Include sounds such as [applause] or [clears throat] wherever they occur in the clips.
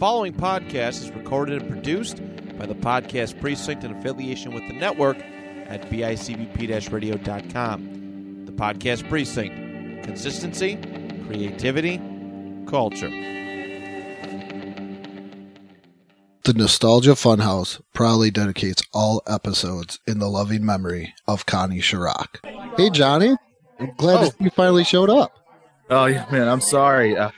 following podcast is recorded and produced by the Podcast Precinct in affiliation with the network at bicbp radio.com. The Podcast Precinct consistency, creativity, culture. The Nostalgia Funhouse proudly dedicates all episodes in the loving memory of Connie Chirac. Hey, Johnny. I'm glad Oh. you finally showed up. Oh yeah, man, I'm sorry. Uh,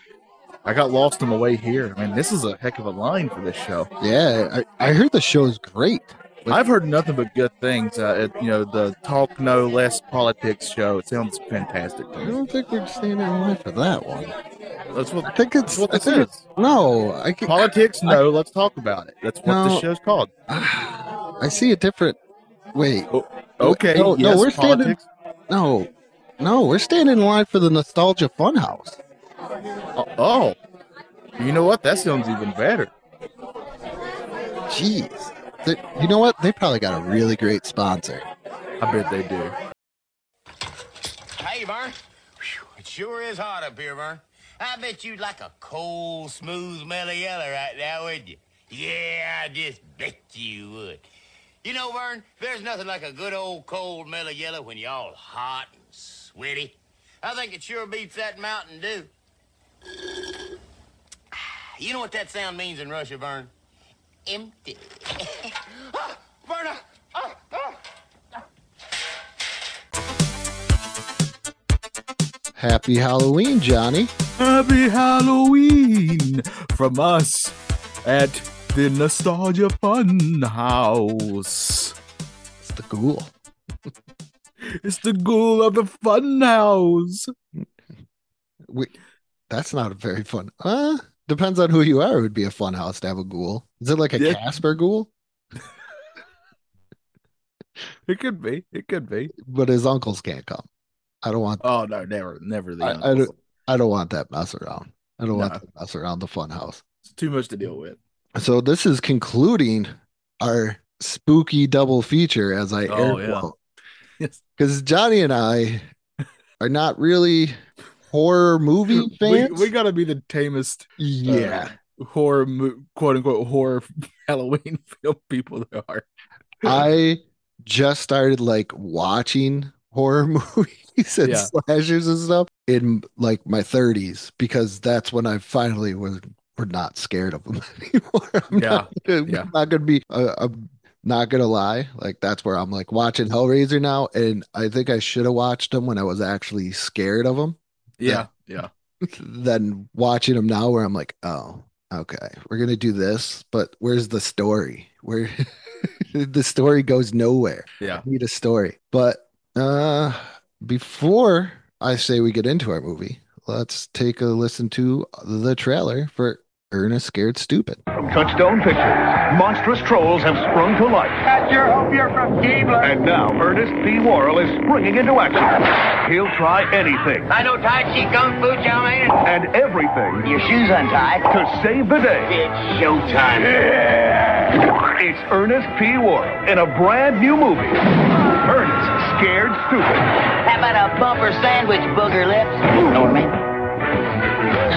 I got lost on the way here. Man, this is a heck of a line for this show. Yeah, I, I heard the show is great. I've heard nothing but good things. Uh, you know, the Talk No Less Politics show. It sounds fantastic. to I don't think we're standing in line for that one. That's what I think it's what I this think it's- No, I can, Politics? No. Let's talk about it. That's what No. this show's called. [sighs] I see a different. Wait, Okay. No, no, we're standing- politics. no, no, we're standing in line for the Nostalgia Funhouse. Oh, you know what? That sounds even better. Jeez, They- you know what? They probably got a really great sponsor. I bet they do. Hey, Vern. It sure is hot up here, Vern. I bet you'd like a cold, smooth mellow yellow right now, wouldn't you? Yeah, I just bet you would. You know, Vern, there's nothing like a good old cold mellow yellow when you're all hot and sweaty. I think it sure beats that Mountain Dew. You know what that sound means in Russia, Vern? Empty. [laughs] ah, Vern, ah, ah, ah. Happy Halloween, Johnny. Happy Halloween from us at the Nostalgia Fun House. It's the ghoul. It's the ghoul of the Fun House. Wait, that's not a very fun. Uh, depends on who you are. It would be a fun house to have a ghoul. Is it like a Yeah. Casper ghoul? [laughs] It could be. It could be. But his uncles can't come. I don't want. Oh no, never, never the I, I don't. I don't want that mess around. I don't want that mess around the fun house. It's too much to deal with. So this is concluding our spooky double feature, as I Oh, air yeah. quote, [laughs] Yes. because Johnny and I are not really horror movie We, fans. we gotta be the tamest yeah. uh, horror quote unquote horror [laughs] Halloween [laughs] film people there are. I just started like watching horror [laughs] movies and Yeah. slashers and stuff in like my 30s because that's when I finally was were not scared of them anymore. I'm Yeah, not, gonna- yeah. not gonna be. Uh, I'm not gonna lie. Like that's where I'm like watching Hellraiser now, and I think I should have watched them when I was actually scared of them. Yeah, yeah. [laughs] Than watching them now, where I'm like, oh, okay, we're gonna do this, but where's the story? Where [laughs] the story goes nowhere. Yeah. I need a story. But uh before I say we get into our movie, let's take a listen to the trailer for Ernest Scared Stupid. From Touchstone Pictures, monstrous trolls have sprung to life. I sure hope you're from Keebler. And now Ernest P. Worrell is springing into action. He'll try anything I know Tai Chi Kung Fu, chow mein. and everything Your shoes untied. to save the day. It's showtime. It's Ernest P. Worrell in a brand new movie. Ernest Scared Stupid. How about a bumper sandwich, booger lips? Know what I mean?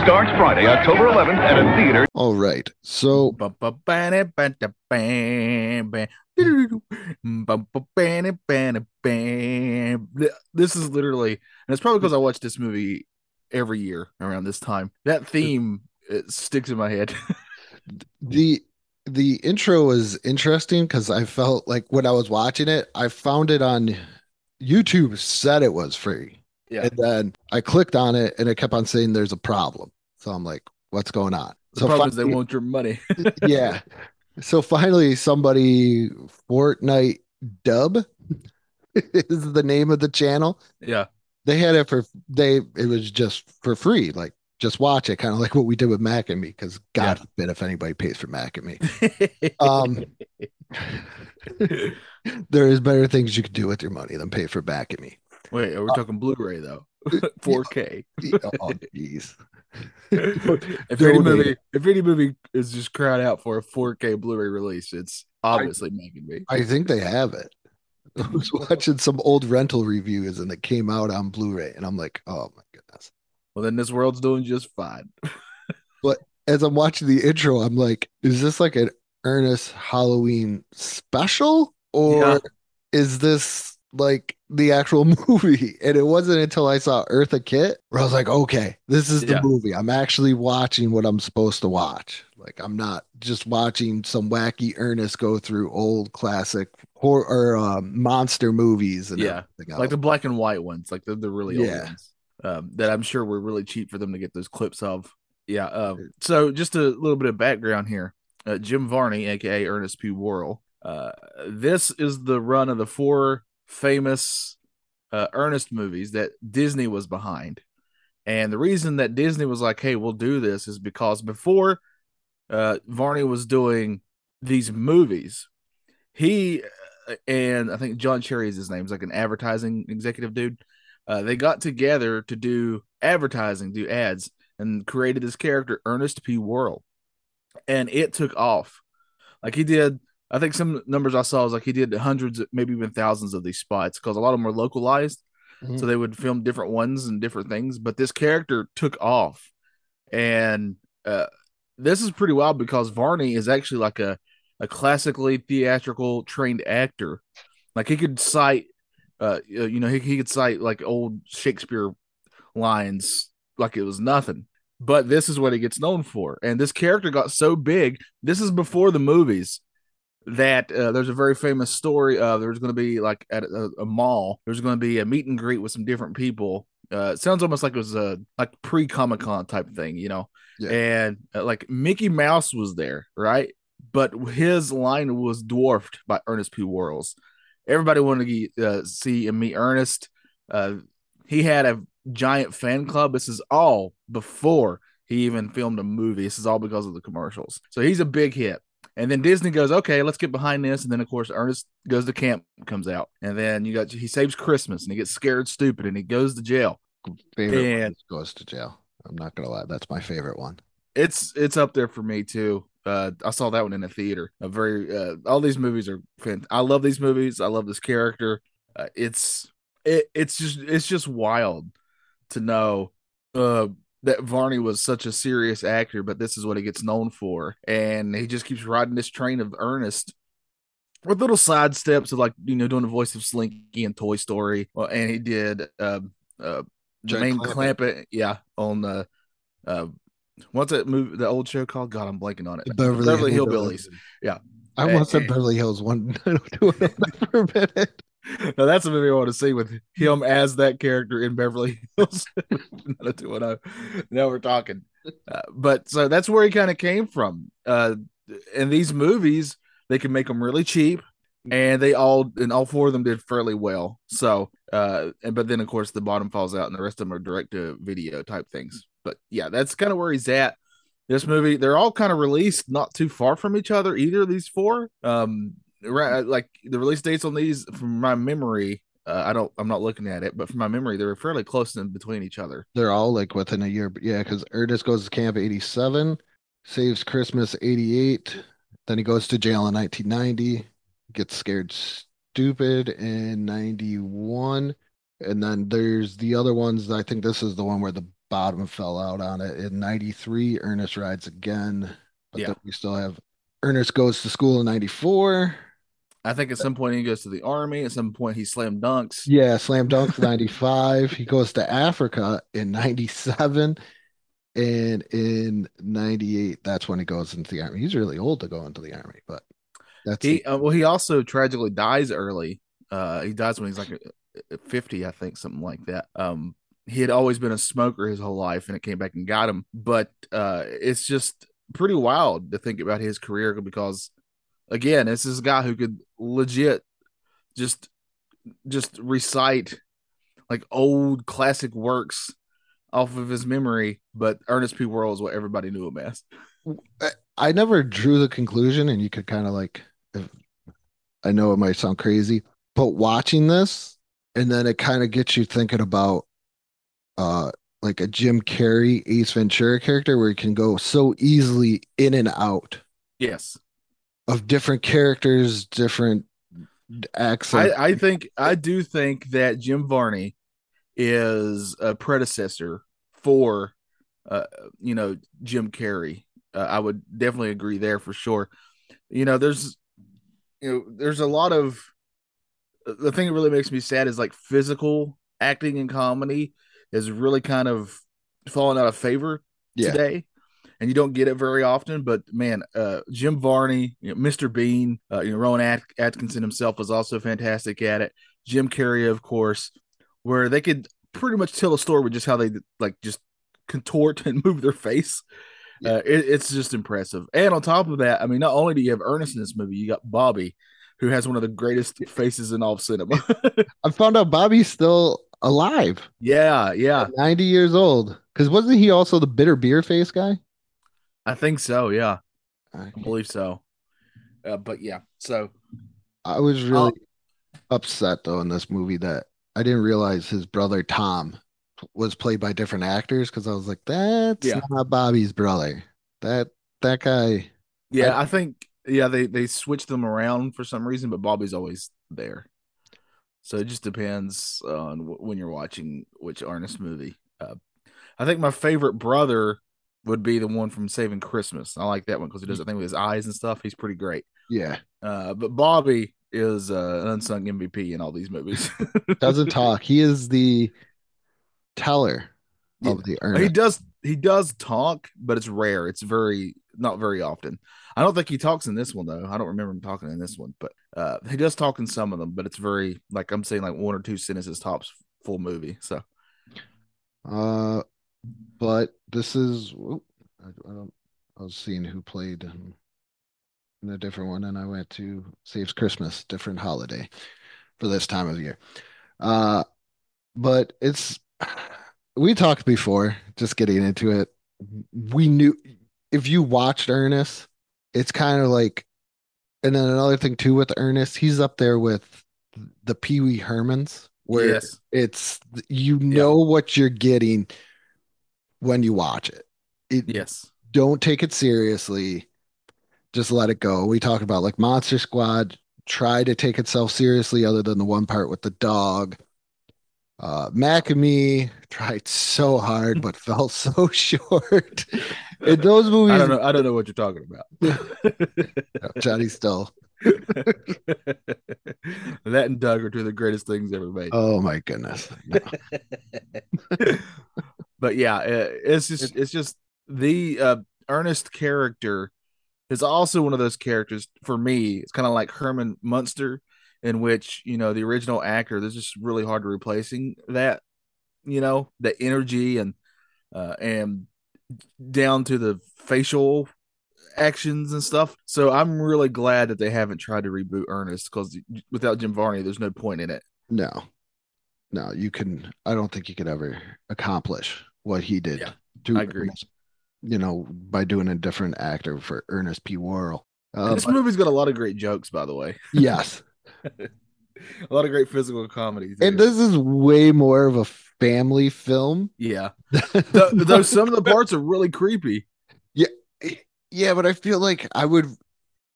Starts Friday, October 11th at a theater. All right. So Mm, this is literally, and it's probably because I watch this movie every year around this time. That theme it sticks in my head. the the intro was interesting because I felt like when I was watching it, I found it on YouTube said it was free. Yeah. And then I clicked on it and it kept on saying there's a problem. So I'm like, what's going on? The So problem is they want your money. [laughs] yeah. So finally, somebody Fortnite Dub [laughs] is the name of the channel. yeah. They had it for they it was just for free, like just watch it, kind of like what we did with Mac and me, because God Yeah. forbid if anybody pays for Mac and me. [laughs] Um, [laughs] there is better things you could do with your money than pay for Mac and me. Wait, we're talking Blu-ray though. 4K. Oh, jeez. [laughs] if any movie, if any movie is just crowd out for a 4K Blu-ray release, it's obviously making me. I think they have it. [laughs] I was watching some old rental reviews and it came out on Blu-ray, and I'm like, oh my goodness. Well, then this world's doing just fine. [laughs] But as I'm watching the intro, I'm like, is this like an Ernest Halloween special or Yeah. is this like the actual [laughs] movie? And it wasn't until I saw Eartha Kitt where I was like, okay, this is the Yeah. movie. I'm actually watching what I'm supposed to watch. Like I'm not just watching some wacky Ernest go through old classic horror or um, monster movies and Yeah. like the black and white ones, like the, the really old Yeah. ones. Um, that I'm sure were really cheap for them to get those clips of. Yeah. Uh, so just a little bit of background here. Uh, Jim Varney, aka Ernest P. Worrell. Uh, this is the run of the four famous uh, Ernest movies that Disney was behind. And the reason that Disney was like, "Hey, we'll do this," is because before uh, Varney was doing these movies, he uh, and I think John Cherry is his name. He's like an advertising executive dude. Uh, they got together to do advertising, do ads, and created this character, Ernest P. Worrell, and it took off. Like he did, I think some numbers I saw was like he did hundreds, maybe even thousands of these spots because a lot of them were localized, Mhm. so they would film different ones and different things. But this character took off, and uh, this is pretty wild because Varney is actually like a a classically theatrical trained actor. Like he could cite, uh, you know, he, he could cite like old Shakespeare lines like it was nothing. But this is what he gets known for. And this character got so big. This is before the movies that uh, there's a very famous story. Uh, there's going to be like at a, a mall, there's going to be a meet and greet with some different people. Uh, it sounds almost like it was a like pre Comic Con type thing, you know. Yeah. And uh, like Mickey Mouse was there, right? But his line was dwarfed by Ernest P. Worrell's. Everybody wanted to uh, see and meet Ernest. Uh, he had a giant fan club. This is all before he even filmed a movie. This is all because of the commercials. So he's a big hit. And then Disney goes, okay, let's get behind this. And then of course Ernest goes to camp, comes out, and then you got he saves Christmas and he gets scared stupid and he goes to jail. favorite and- goes to jail. I'm not gonna lie, that's my favorite one. It's it's up there for me too. Uh, I saw that one in a theater. A very uh, all these movies are fantastic. I love these movies. I love this character. Uh, it's it it's just it's just wild to know uh that Varney was such a serious actor, but this is what he gets known for, and he just keeps riding this train of Ernest with little side steps of like you know doing the voice of Slinky in Toy Story, well, and he did um uh Giant Jermaine Clampett. Clampett, yeah, on the uh what's that movie the old show called? God, I'm blanking on it. The Beverly, Hillbillies. Yeah. I Eh, eh. Beverly Hills one for a minute. No, that's a movie I want to see with him as that character in Beverly Hills. [laughs] 210. now we're talking. Uh, but so that's where he kind of came from. Uh, and these movies, they can make them really cheap, and they all and all four of them did fairly well. So, uh, and but then of course the bottom falls out, and the rest of them are direct to video type things. But yeah, that's kind of where he's at. This movie, they're all kind of released not too far from each other. Either these four, um, right, like the release dates on these, from my memory, uh, I don't, I'm not looking at it, but from my memory, they were fairly close in between each other. They're all like within a year, but yeah, because Ernest goes to camp 87, saves Christmas 88, then he goes to jail in 1990, gets scared stupid in 91, and then there's the other ones. I think this is the one where the bottom fell out on it. In 93, Ernest rides again, but Yeah. then we still have Ernest goes to school in 94. I think at some point he goes to the army. At some point he slam dunks. Yeah, Slam dunks [laughs] 95. He goes to Africa in 97. And in 98, that's when he goes into the army. He's really old to go into the army, but that's He, uh, well, he also tragically dies early. Uh, he dies when he's like uh, 50, I think, something like that. Um, he had always been a smoker his whole life, and it came back and got him. But uh, it's just pretty wild to think about his career because, again, this is a guy who could legit just just recite like old classic works off of his memory. But Ernest P. Worrell is what everybody knew him as. I never drew the conclusion, and you could kind of like, if, I know it might sound crazy, but watching this, and then it kind of gets you thinking about, uh, like a Jim Carrey Ace Ventura character where he can go so easily in and out Yes. Of different characters, different accents. I, I think I do think that Jim Varney is a predecessor for uh you know Jim Carrey uh, I would definitely agree there for sure. You know, there's you know, there's a lot of the thing that really makes me sad is like physical acting in comedy is really kind of falling out of favor Yeah. today. And you don't get it very often, but man, uh, Jim Varney, you know, Mr. Bean, uh, you know, Rowan At- Atkinson himself was also fantastic at it. Jim Carrey, of course, where they could pretty much tell a story with just how they like just contort [laughs] and move their face. Uh, it, it's just impressive. And on top of that, I mean, not only do you have Ernest in this movie, you got Bobby, who has one of the greatest faces in all of cinema. [laughs] I found out Bobby's still alive, yeah, yeah, 90 years old. Because wasn't he also the bitter beer face guy? I think so. Yeah, I, I believe so. Uh, but yeah, so I was really upset though in this movie that I didn't realize his brother Tom was played by different actors because I was like, that's Yeah. not Bobby's brother. That that guy. yeah, I, think yeah they they switched them around for some reason, but Bobby's always there. So it just depends on w- when you're watching which Ernest movie. Uh, I think my favorite brother would be the one from Saving Christmas. I like that one because he does that thing with his eyes and stuff. He's pretty great. Yeah, Uh, but Bobby is uh, an unsung MVP in all these movies. [laughs] doesn't talk. He is the teller Yeah. of the he does he does talk, but it's rare. It's very not very often. I don't think he talks in this one though. I don't remember him talking in this one, but uh, he does talk in some of them. But it's very like I'm saying like one or two sentences tops full movie. So Uh, but this is. I, I don't. I was seeing who played um, in a different one, and I went to Saves Christmas, different holiday for this time of year. Uh, but it's. [sighs] We talked before, just getting into it. We knew if you watched Ernest, it's kind of like, and then another thing too with Ernest, he's up there with the Pee Wee Hermans, where yes, it's you know what you're getting when you watch it. It yes, don't take it seriously. Just let it go. We talked about like Monster Squad try to take itself seriously other than the one part with the dog. Uh Mac and me [laughs] tried so hard but [laughs] fell so [laughs] short. In those movies, I don't know. I don't know what you're talking about. Johnny still. that and Doug are two of the greatest things ever made. Oh my goodness. No. But yeah, uh, it's just it's just the uh, Ernest character is also one of those characters for me. It's kind of like Herman Munster, in which you know the original actor. There's just really hard to replacing that, you know, the energy and uh, and down to the facial actions and stuff. So I'm really glad that they haven't tried to reboot Ernest because without Jim Varney, there's no point in it. No. No, you can I don't think you could ever accomplish what he did Yeah, to I agree. You know, by doing a different actor for Ernest P. Worrell. Uh, this but- movie's got a lot of great jokes, by the way. yes. [laughs] a lot of great physical comedy. And this is way more of a family film. yeah, [laughs] Th- though some of the parts are really creepy. Yeah, Yeah, but I feel like I would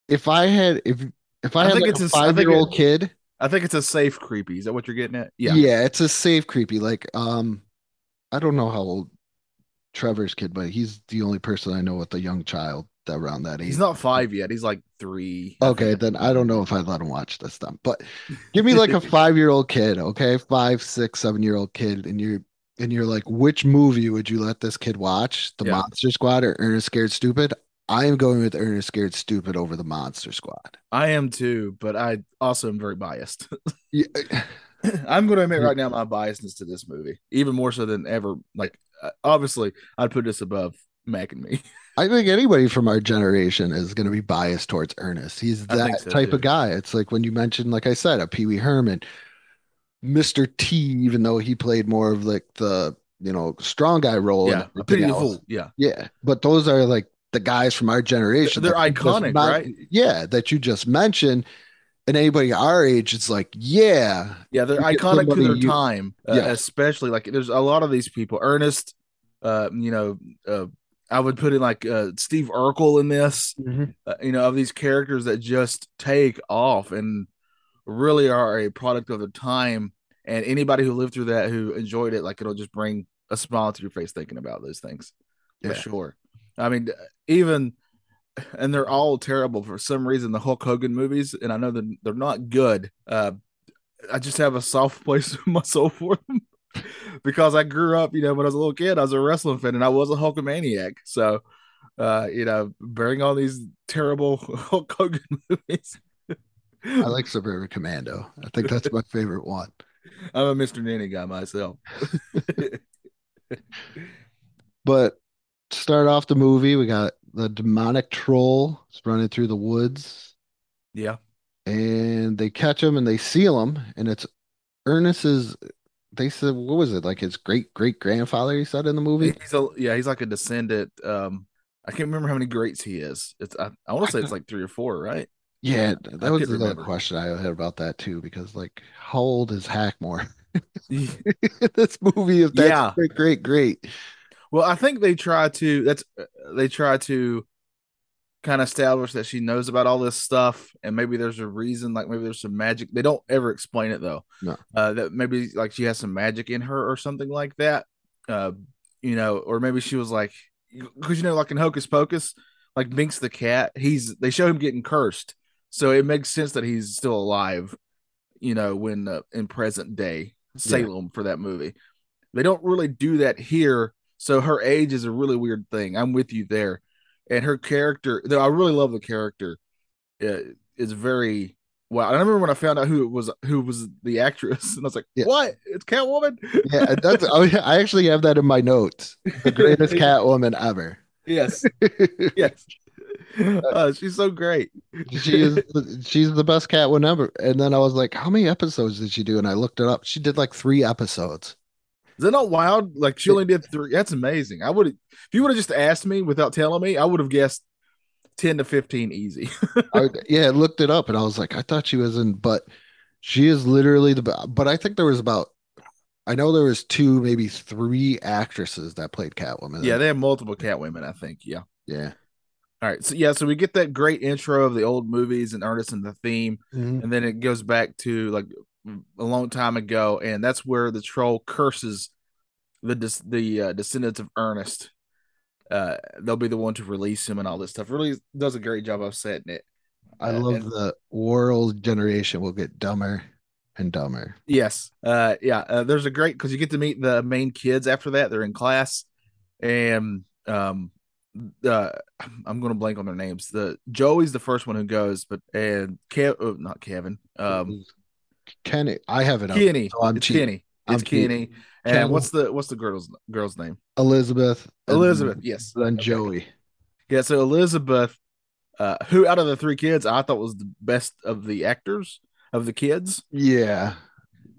if I had if if I, I had think like it's a a s- I think five year old kid, I think it's a safe creepy. Is that what you're getting at? Yeah, yeah, it's a safe creepy. Like um I don't know how old Trevor's kid, but he's the only person I know with a young child that around that age. he's not five yet. He's like three. Okay, then I don't know if I'd let him watch this then. But give me like a [laughs] five year old kid, okay? Five, six, seven year old kid, and you're and you're like, which movie would you let this kid watch? The Yeah. Monster Squad or Ernest Scared Stupid? I am going with Ernest Scared Stupid over the Monster Squad. I am too, but I also am very biased. [laughs] Yeah, [clears throat] I'm going to admit right now my biasness to this movie, even more so than ever. Like, uh, obviously, I'd put this above Mac and me. [laughs] I think anybody from our generation is going to be biased towards Ernest. He's that so, type too. of guy. It's like when you mentioned, like I said, a Pee Wee Herman, Mr. T, even though he played more of like the you know strong guy role. yeah, a pity the fool. Yeah, Yeah, but those are like the guys from our generation. They're iconic, right? Yeah, that you just mentioned. And anybody our age, it's like, yeah, Yeah, they're iconic to their you- time, uh, Yeah. especially like there's a lot of these people. Ernest, uh, you know, uh, I would put in like uh, Steve Urkel in this. Uh, you know, of these characters that just take off and really are a product of the time. And anybody who lived through that, who enjoyed it, like it'll just bring a smile to your face thinking about those things for Yeah. sure. I mean, even and they're all terrible for some reason. The Hulk Hogan movies, and I know that they're not good. Uh, I just have a soft [laughs] place in my soul for them [laughs] because I grew up, you know, when I was a little kid, I was a wrestling fan and I was a Hulkamaniac. So, uh, you know, bearing all these terrible [laughs] Hulk Hogan movies. I like Suburban Commando. I think that's my favorite one. I'm a Mr. Nanny guy myself. But start off the movie, we got the demonic troll is running through the woods, yeah. and they catch him and they seal him, and it's Ernest's. They said, what was it like? His great great grandfather? He said in the movie. He's a, yeah, he's like a descendant. Um, I can't remember how many greats he is. It's I, I want to say it's like three or four, right? Yeah, I that was couldn't the remember. question I had about that too, because like, how old is Hackmore? [laughs] [laughs] This movie, that's Yeah. great, great, great. Well, I think they try to that's uh, they try to kind of establish that she knows about all this stuff and maybe there's a reason like maybe there's some magic. They don't ever explain it though. No. Uh that maybe like she has some magic in her or something like that. Uh you know, or maybe she was like cuz you know like in Hocus Pocus, like Binx the cat, he's they show him getting cursed. So it makes sense that he's still alive, you know, when uh, in present day Salem for that movie. They don't really do that here. So her age is a really weird thing. I'm with you there. And her character, though I really love the character, is very well. I remember when I found out who it was, who was the actress, [laughs] and I was like, Yeah. "What? It's Catwoman." Yeah, that's. Oh, yeah, I actually have that in my notes. The greatest [laughs] Catwoman ever. Yes, [laughs] yes. Uh, she's so great. She is. the- She's the best Catwoman ever. And then I was like, how many episodes did she do? And I looked it up. She did like three episodes. Is that not wild? Like she only did three. That's amazing. I would if you would have just asked me without telling me, I would have guessed ten to fifteen easy. [laughs] I, yeah, I looked it up, and I was like, I thought she was in, but she is literally the. But I think there was about. I know there was two, maybe three actresses that played Catwoman. yeah, they have multiple Catwomen. I think. Yeah. yeah. All right. So yeah, so we get that great intro of the old movies and Ernest and the theme, Mhm. and then it goes back to like a long time ago, and that's where the troll curses the the uh, descendants of Ernest. Uh, they'll be the one to release him and all this stuff. Really does a great job of setting it. I Uh, love and- the world generation will get dumber and dumber. Yes. Uh yeah, uh, there's a great cuz you get to meet the main kids after that. They're in class and um uh I'm going to blank on their names. The Joey's the first one who goes, but and Kev oh, not Kevin. Um Kenny, I have it up. Kenny. so I'm it's cheating. Kenny. It's I'm cheating. Kenny. And what's the what's the girl's girl's name? Elizabeth. and Elizabeth. Yes. Then Okay. Joey. Yeah, so Elizabeth uh who out of the three kids I thought was the best of the actors of the kids. Yeah.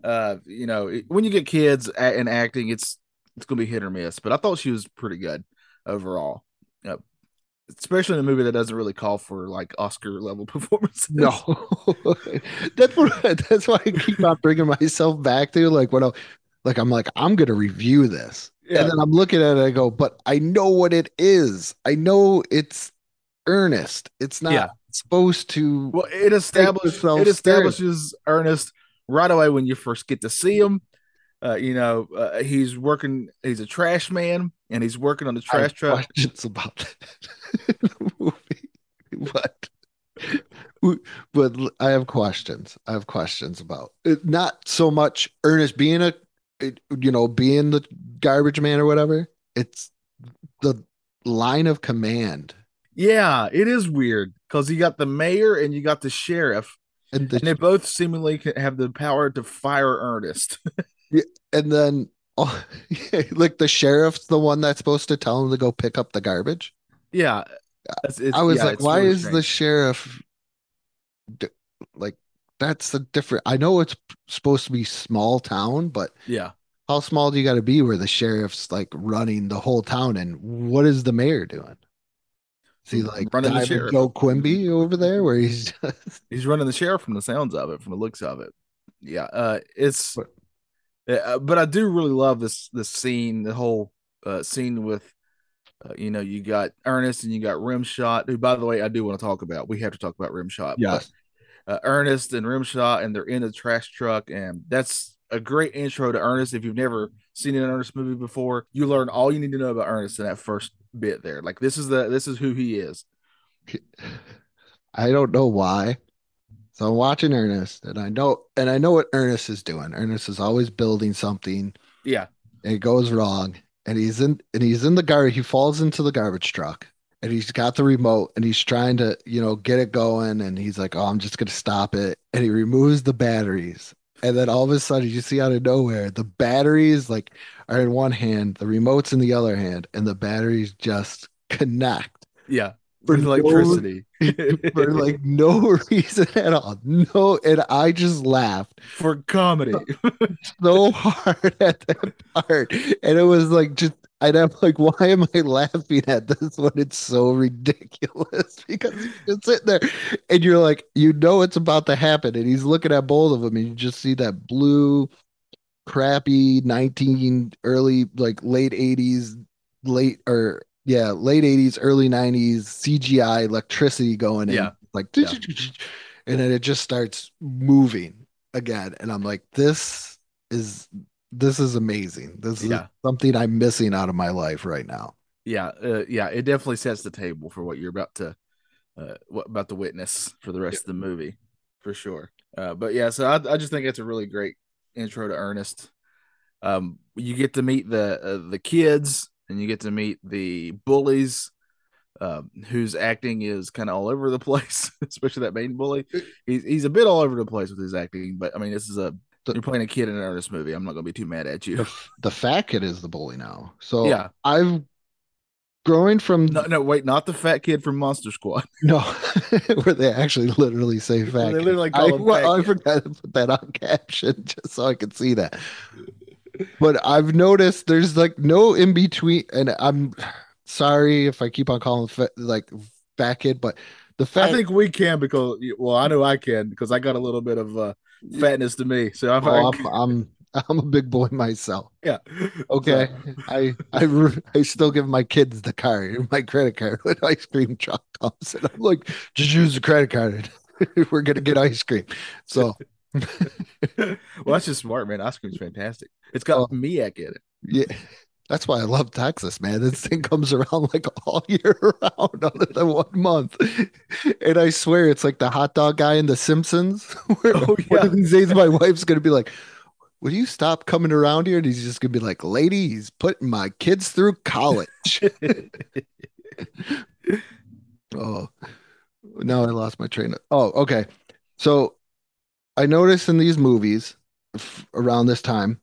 uh you know it- when you get kids and acting it's it's gonna be hit or miss but i thought she was pretty good overall especially in a movie that doesn't really call for like oscar level [laughs] performances No. [laughs] that's what that's why I keep on bringing myself back to like when I like I'm like I'm gonna review this. yeah And then I'm looking at it, I go, but I know what it is. I know it's Ernest. It's not Yeah. supposed to well it establishes it establishes ernest right away when you first get to see him uh you know uh, he's working he's a trash man and he's working on the trash truck questions about that [laughs] movie. [laughs] But but I have questions. I have questions about it. Not so much Ernest being a you know being the garbage man or whatever. It's the line of command yeah it is weird because you got the mayor and you got the sheriff and the and they both seemingly have the power to fire ernest [laughs] and then oh, [laughs] like the sheriff's the one that's supposed to tell him to go pick up the garbage. Yeah, I was yeah, like, why really is the sheriff d- like that's the different I know it's supposed to be small town, but yeah how small do you got to be where the sheriff's like running the whole town and what is the mayor doing? Is he like Running the sheriff. Joe Quimby over there where he's just [laughs] he's running the sheriff from the sounds of it, from the looks of it. Yeah, uh, it's But- uh, but I do really love this this scene, the whole uh, scene with. Uh, you know, you got Ernest and you got Rimshot, who, by the way, I do want to talk about. We have to talk about Rimshot. but, Yes. uh, Ernest and Rimshot, and they're in the trash truck, and that's a great intro to Ernest. If you've never seen an Ernest movie before, you learn all you need to know about Ernest in that first bit there. Like this is the this is who he is. I don't know why. So I'm watching Ernest, and I know, and I know what Ernest is doing. Ernest is always building something, Yeah. and it goes wrong, and he's in, and he's in the garbage. He falls into the garbage truck, and he's got the remote, and he's trying to, you know, get it going, and he's like, "Oh, I'm just gonna stop it," and he removes the batteries, and then all of a sudden, you see out of nowhere, the batteries like are in one hand, the remote's in the other hand, and the batteries just connect Yeah. For With no- electricity. [laughs] for like [laughs] no reason at all. No, and I just laughed for comedy. [laughs] so hard at that part. And it was like just and I'm like, why am I laughing at this when it's so ridiculous? Because it's sitting there and you're like, you know it's about to happen. And he's looking at both of them, and you just see that blue, crappy 19 early, like late 80s, late or yeah, late 80s, early 90s CGI electricity going in. Yeah. Like Yeah. [laughs] and then it just starts moving again. And I'm like, this is this is amazing. This is Yeah. something I'm missing out of my life right now. yeah, uh, yeah, it definitely sets the table for what you're about to uh what about to witness for the rest of the movie for sure. Uh but yeah, so I, I just think it's a really great intro to Ernest. Um you get to meet the uh, the kids and you get to meet the bullies um, whose acting is kind of all over the place, [laughs] especially that main bully. He's he's a bit all over the place with his acting, but I mean, this is a The- you're playing a kid in an Ernest movie. I'm not gonna be too mad at you. The, the fat kid is the bully now. So Yeah. I've growing from No, no, wait, not the fat kid from Monster Squad. [laughs] no, [laughs] where they actually literally say fat. They literally I, call him well, fat I kid. forgot to put that on caption just so I could see that. But I've noticed there's like no in between, and I'm sorry if I keep on calling fat, like fat kid, but the fat I think we can because well, I know I can because I got a little bit of uh, fatness to me. So I'm, oh, I'm, I'm I'm a big boy myself. yeah. Okay, I I I still give my kids the card, my credit card with ice cream truck comes, and I'm like, just use the credit card. [laughs] We're gonna get ice cream. So [laughs] well, that's just smart, man. Ice cream's fantastic. It's got Oh. Miak in it. yeah, that's why I love Texas, man. This thing comes around like all year [laughs] round, other than one month. And I swear, it's like the hot dog guy in The Simpsons. [laughs] Where Oh, one yeah. of these days, my wife's gonna be like. Will you stop coming around here? And he's just gonna be like, lady, he's putting my kids through college. Oh, now I lost my train. Of, oh, okay. So I noticed in these movies f- around this time,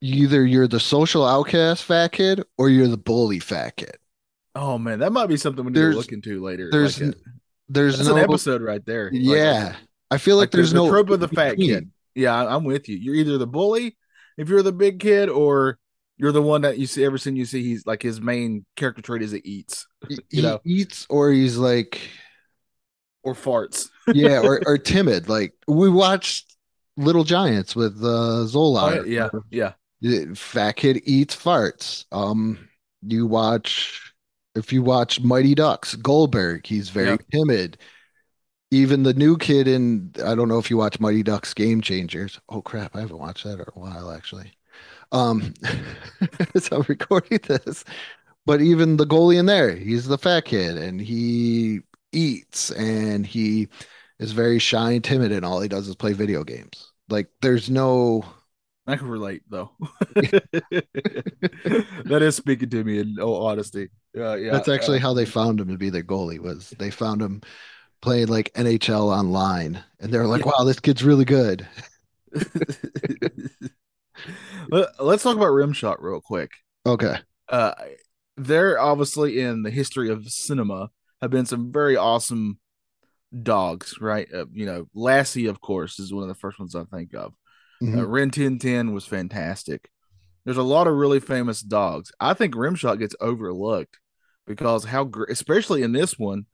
either you're the social outcast fat kid or you're the bully fat kid. Oh man, that might be something we need There's- to look into later. There's like uh, n- there's no an episode right there. Like- yeah. I feel like, like the- there's the no trope of the fat between. kid. Yeah, I'm with you. You're either the bully if you're the big kid, or you're the one that you see every scene you see. He's like his main character trait is he eats He, you know. he eats or he's like or farts. yeah or or timid. Like we watched Little Giants with uh Zola. Oh, yeah, yeah, Fat kid eats farts. Um, you watch if you watch Mighty Ducks, Goldberg, he's very Yep. timid. Even the new kid in I don't know if you watch Mighty Ducks Game Changers. Oh crap, I haven't watched that in a while actually. Um, [laughs] so I'm recording this, but even the goalie in there, he's the fat kid and he eats and he is very shy and timid and all he does is play video games. Like there's no I can relate though. [laughs] that is speaking to me in all honesty. Uh, yeah, That's actually uh, how they found him to be their goalie was they found him playing like NHL online and they were like, Yeah. wow, this kid's really good. [laughs] Let- Let's talk about Rimshot real quick. Okay. Uh, they're obviously in the history of cinema have been some very awesome dogs, right? Uh, you know, Lassie, of course, is one of the first ones I think of. Mhm. Uh, Rin Tin Tin was fantastic. There's a lot of really famous dogs. I think Rimshot gets overlooked because how great, especially in this one,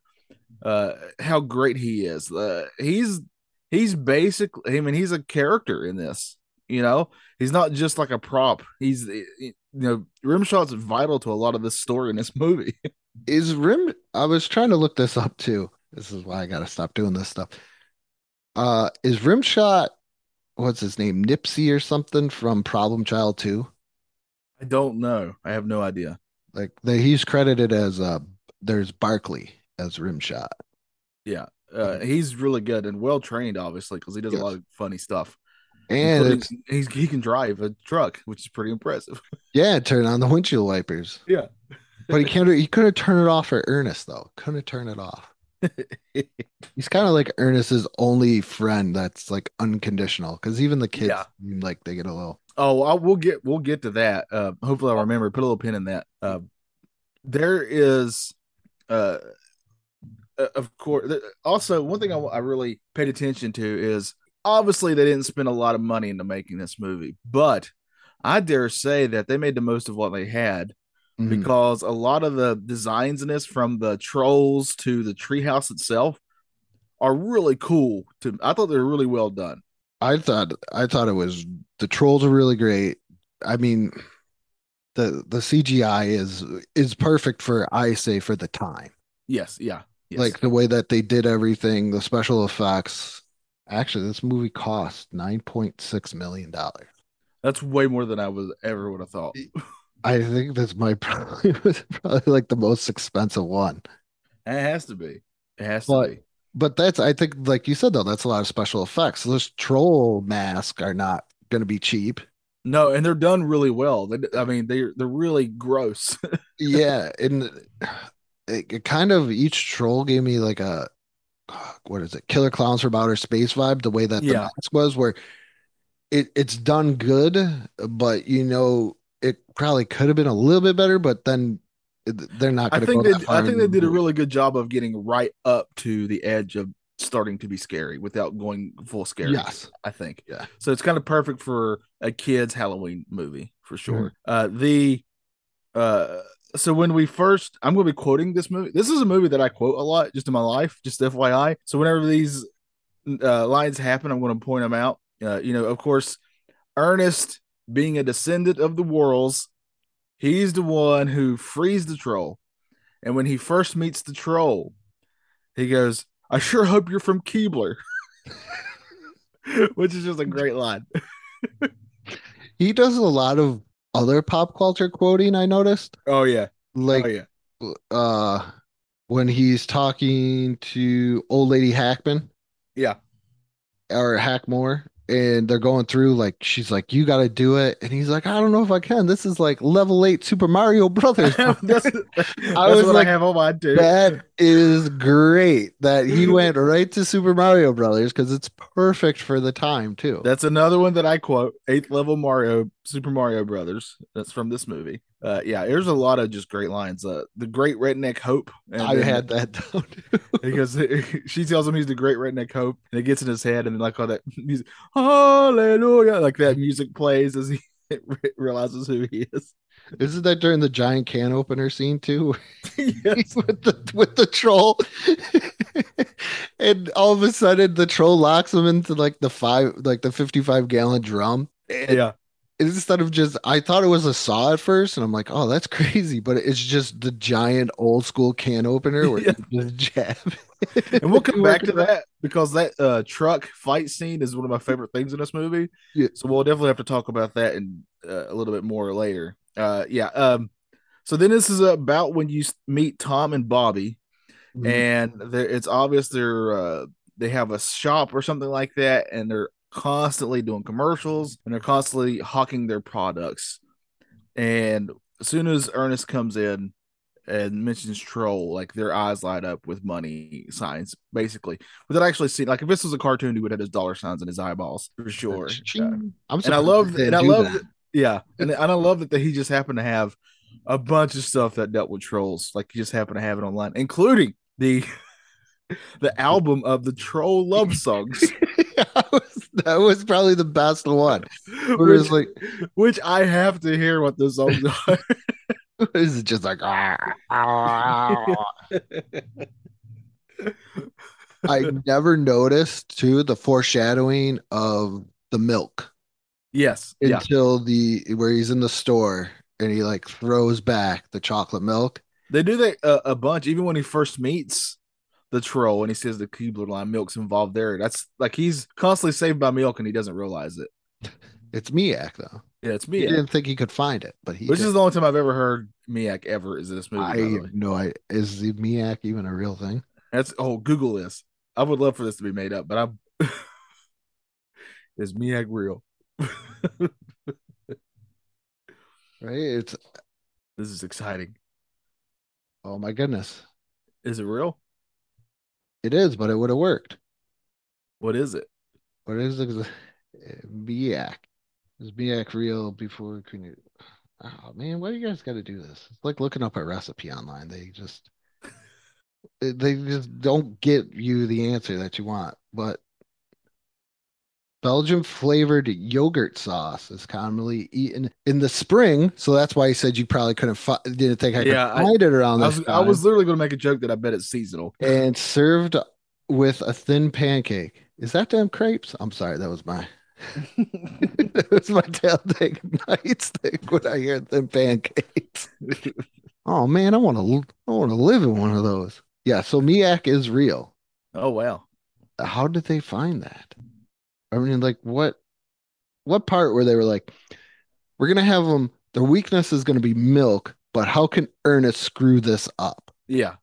uh, how great he is. Uh, he's he's basically, I mean, he's a character in this. You know, he's not just like a prop. He's you know, Rimshot's vital to a lot of the story in this [laughs] movie. Is Rim I was trying to look this up too. This is why I gotta stop doing this stuff. Uh is Rimshot what's his name? Nipsey or something from Problem Child 2? I don't know. I have no idea. Like he's credited as uh there's Barkley as Rimshot. Yeah, uh, he's really good and well trained, obviously, because he does Yes. a lot of funny stuff. And he can drive a truck, which is pretty impressive. [laughs] yeah, turn on the windshield wipers. Yeah. But he can't he couldn't turn it off for Ernest though. Couldn't turn it off. [laughs] He's kind of like Ernest's only friend that's like unconditional because even the kids Yeah. seem like they get a little Oh, I, we'll get we'll get to that. Uh, hopefully, I'll remember. Put a little pin in that. Uh, there is, uh, uh, of course. Also, one thing I, I really paid attention to is obviously they didn't spend a lot of money into making this movie, but I dare say that they made the most of what they had Mhm. because a lot of the designs in this, from the trolls to the treehouse itself, are really cool. To I thought they were really well done. I thought I thought it was the trolls are really great. I mean, the the CGI is is perfect for I say for the time. Yes, yeah, yes. Like the way that they did everything, the special effects. Actually, this movie cost nine point six million dollars. That's way more than I was ever would have thought. I think this might [laughs] probably probably like the most expensive one. It has to be. It has But- to be. But that's I think like you said though, that's a lot of special effects. Those troll masks are not gonna be cheap. No, and they're done really well. They, I mean, they're they're really gross. [laughs] Yeah, and it, it kind of each troll gave me like a what is it, Killer Clowns from Outer Space vibe, the way that the Yeah. mask was, where it it's done good, but you know it probably could have been a little bit better, but then they're not I going to think go they I think they did a really good job of getting right up to the edge of starting to be scary without going full scary. Yes. I think. Yeah. So it's kind of perfect for a kids Halloween movie for sure. Mm-hmm. Uh the uh so when we first I'm going to be quoting this movie. This is a movie that I quote a lot just in my life, just FYI. So whenever these uh lines happen, I'm going to point them out. Uh you know, of course, Ernest being a descendant of the Worrells, he's the one who frees the troll. And when he first meets the troll, he goes, I sure hope you're from Keebler. [laughs] Which is just a great line. [laughs] He does a lot of other pop culture quoting, I noticed. Oh yeah. Like oh yeah. uh when he's talking to old lady Hackman Yeah. or Hackmore and they're going through like she's like you got to do it and he's like I don't know if I can this is like level 8 Super Mario Brothers [laughs] that's [laughs] was like, I have on mine too. that is great that he went right to Super Mario Brothers cuz it's perfect for the time too That's another one that I quote. Eighth level Mario, Super Mario Brothers. That's from this movie. Uh, yeah, there's a lot of just great lines. Uh, the Great Redneck Hope. I then- had that [laughs] down because [laughs] she tells him he's the Great Redneck Hope, and it gets in his head, and then like all that [laughs] music, Hallelujah, like that music plays as he realizes who he is. Isn't that during the giant can opener scene too? yes. with the with the troll, and all of a sudden the troll locks him into like the five, like the fifty-five gallon drum. And Yeah. Instead of just, I thought it was a saw at first, and I'm like, oh, that's [laughs] crazy, but it's just the giant old school can opener where [laughs] Yeah. you just jab. And we'll come [laughs] back to that because that uh, truck fight scene is one of my favorite things in this movie. Yeah. So we'll definitely have to talk about that in uh, a little bit more later. Uh, yeah. Um. So then this is about when you meet Tom and Bobby, Mhm. and it's obvious they're uh, they have a shop or something like that, and they're constantly doing commercials and they're constantly hawking their products. And as soon as Ernest comes in and mentions troll, like their eyes light up with money signs, basically. Without actually seeing, like if this was a cartoon, he would have his dollar signs in his eyeballs for sure. Ching. I'm and I love, they and I love, that. that- yeah, and, and I love that, that he just happened to have a bunch of stuff that dealt with trolls. Like he just happened to have it online, including the [laughs] the album of the troll love songs, [laughs] [laughs] that, was, [laughs] that was probably the best one. Which, like, which I have to hear what the songs [laughs] are. is it just like, ah, ah. I [laughs] never noticed too the foreshadowing of the milk yes, yeah, until the where he's in the store and he like throws back the chocolate milk. They do that uh, a bunch, even when he first meets the troll and he says the Keebler line milk's involved there. That's like he's constantly saved by milk and he doesn't realize it. It's Miak though. Yeah, it's He Miak. didn't think he could find it, but he. Which did. is the only time I've ever heard Miak ever is this movie. I the way. have no idea. Is the Miak even a real thing? That's oh, Google this. I would love for this to be made up, but I'm [laughs] is Miak real? [laughs] Right? It's this is exciting. oh my goodness, Is it real? It is, but it would have worked. What is it? What is it? Miak? [sighs] Is Miak real before Queen? Oh man, why do you guys got to do this? It's like looking up a recipe online. They just [laughs] they just don't get you the answer that you want. But Belgium flavored yogurt sauce is commonly eaten in the spring, so that's why he said you probably couldn't fi- didn't think I could Yeah, I- find it around I this was, I was literally going to make a joke that I bet it's seasonal. and served with a thin pancake. Is that damn crepes? I'm sorry, that was my [laughs] that was my Talladega Nights thing when I hear thin pancakes. [laughs] Oh man, I want to I want to live in one of those. Yeah, so Miak is real. Oh wow. How did they find that? I mean, like what what part where they were like, we're gonna have them. Their weakness is gonna be milk, but how can Ernest screw this up? Yeah.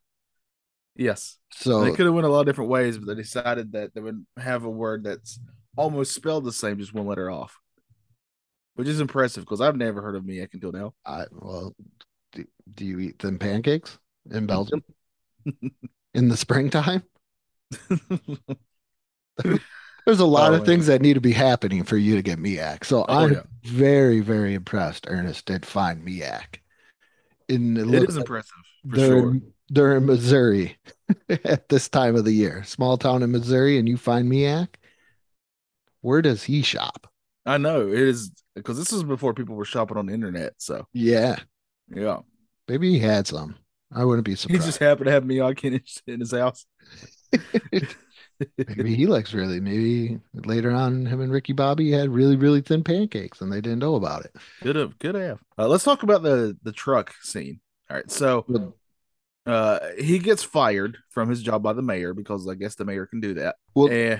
Yes. So they could have went a lot of different ways, but they decided that they would have a word that's almost spelled the same, just one letter off. Which is impressive because I've never heard of Miak until now. I well, do, do you eat thin pancakes in Belgium [laughs] in the springtime? [laughs] There's a lot Oh, of yeah. things that need to be happening for you to get Miak. So Oh, I'm yeah. very, very impressed. Ernest did find Miak. In it it is impressive for they're, sure. they're in Missouri [laughs] at this time of the year. Small town in Missouri, and you find Miak. Where does he shop? I know it is because this is before people were shopping on the internet. So Yeah, yeah, maybe he had some. I wouldn't be surprised. he just happened to have Miak in his, in his house. [laughs] Maybe he likes really. Maybe later on, him and Ricky Bobby had really, really thin pancakes, and they didn't know about it. Good have, good have. Uh, let's talk about the the truck scene. All right, so uh, he gets fired from his job by the mayor because I guess the mayor can do that. Well, Eh,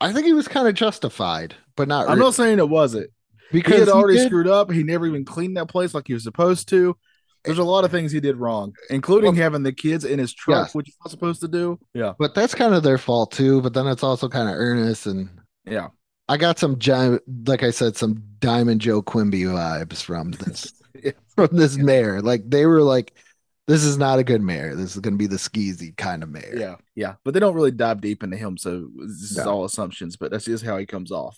I think he was kind of justified, but not. I'm really, not saying it wasn't. because he had already did- screwed up. He never even cleaned that place like he was supposed to. There's a lot of things he did wrong, including Well, having the kids in his truck, yes. which he's not supposed to do. Yeah, But that's kind of their fault too. But then it's also kind of Ernest, and yeah. I got some, like I said, some Diamond Joe Quimby vibes from [laughs] this Yeah. from this mayor. Like they were like, "This is not a good mayor. This is going to be the skeezy kind of mayor." Yeah, yeah, but they don't really dive deep into him, so this is No. all assumptions. But that's just how he comes off.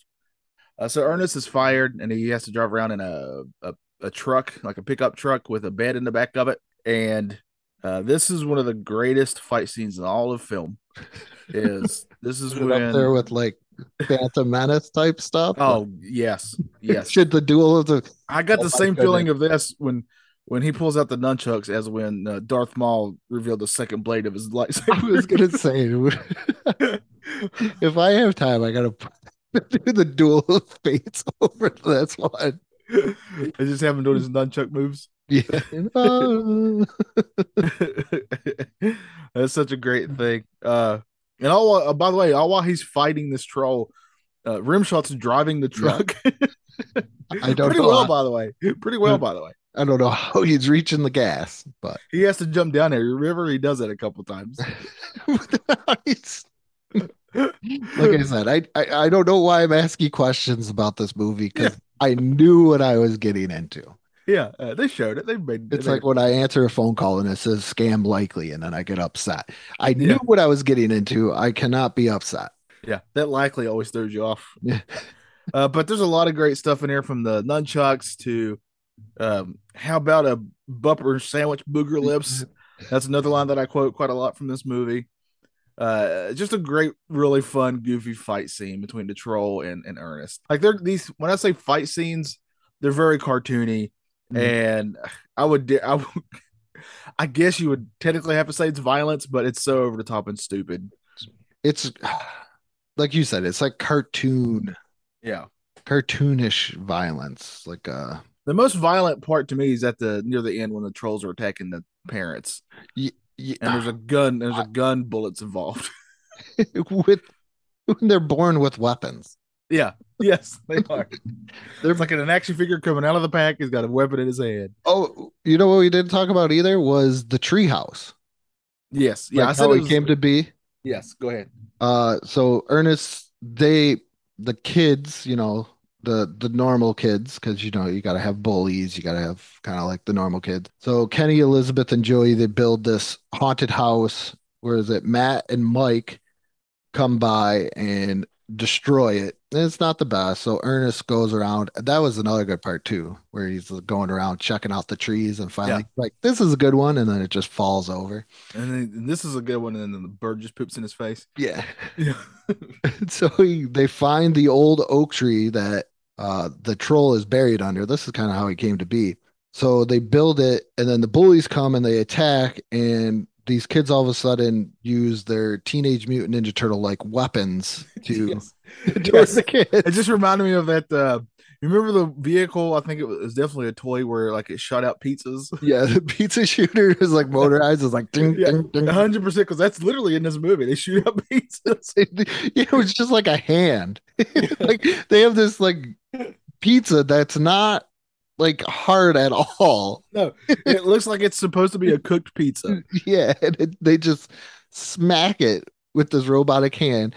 Uh, so Ernest is fired, and he has to drive around in a, a a truck, like a pickup truck, with a bed in the back of it. And uh, this is one of the greatest fight scenes in all of film. [laughs] Is this is Put it when? up there with like Phantom Menace type stuff. oh yes, yes. Should the duel of the I got Oh the same feeling of this when when he pulls out the nunchucks as when uh, Darth Maul revealed the second blade of his [laughs] lightsaber. I was gonna say, [laughs] if I have time, I gotta do the duel of fates over this one. [laughs] I just have him doing his nunchuck moves. Yeah. That's such a great thing. Uh, and all uh, by the way, all while he's fighting this troll, uh, Rimshot's driving the truck. I don't Pretty know. well, how- by the way. Pretty well, by the way. I don't know how he's reaching the gas, but He has to jump down there. Remember, he does that a couple times. [laughs] Like I said, I, I I don't know why I'm asking questions about this movie because I knew what I was getting into. Yeah, uh, they showed it. They made. It's they like when I answer a phone call and it says scam likely, and then I get upset. I knew Yeah. what I was getting into. I cannot be upset. Yeah, that likely always throws you off. [laughs] Yeah. uh, but there's a lot of great stuff in here from the nunchucks to um, how about a bumper sandwich booger lips? [laughs] That's another line that I quote quite a lot from this movie. Uh, just a great, really fun, goofy fight scene between the troll and, and Ernest. Like they're these when I say fight scenes, they're very cartoony, Mhm. and I would, [laughs] I would, I guess you would technically have to say it's violence, but it's so over the top and stupid. It's [sighs] like you said, it's like cartoon, Yeah. cartoonish violence. Like uh, The most violent part to me is at the near the end when the trolls are attacking the parents, y- and there's a gun. There's a gun bullets involved. [laughs] [laughs] with when [laughs] they're born with weapons. yeah, yes, they are. They're like an action figure coming out of the pack. He's got a weapon in his hand. oh, you know what we didn't talk about either was the treehouse. Yes, yeah. Like I said how it it was, came to be. Yes, go ahead. Uh, so Ernest, they, the kids, you know, the the normal kids, because you know you got to have bullies, you got to have kind of like the normal kids. So Kenny, Elizabeth, and Joey, they build this haunted house. Where is it? Matt and Mike come by and destroy it. And it's not the best. So Ernest goes around. That was another good part too, where he's going around checking out the trees and finally like this is a good one, and then it just falls over. And, then, and this is a good one. And then the bird just poops in his face. Yeah. Yeah. [laughs] so he, they find the old oak tree that uh, the troll is buried under. This is kind of how he came to be. So they build it, and then the bullies come and they attack, and these kids all of a sudden use their Teenage Mutant Ninja Turtle like weapons to [laughs] Yes. [laughs] Yes. the kids. It just reminded me of that. Uh, remember the vehicle? I think it was, it was definitely a toy where like it shot out pizzas. [laughs] yeah, the pizza shooter is like motorized. It's like ding, Yeah, ding, ding. hundred percent, because that's literally in this movie. They shoot out pizzas. it was just like a hand. like they have this like pizza that's not like hard at all. No, it looks like it's supposed to be a cooked pizza. [laughs] Yeah, and it, they just smack it with this robotic hand.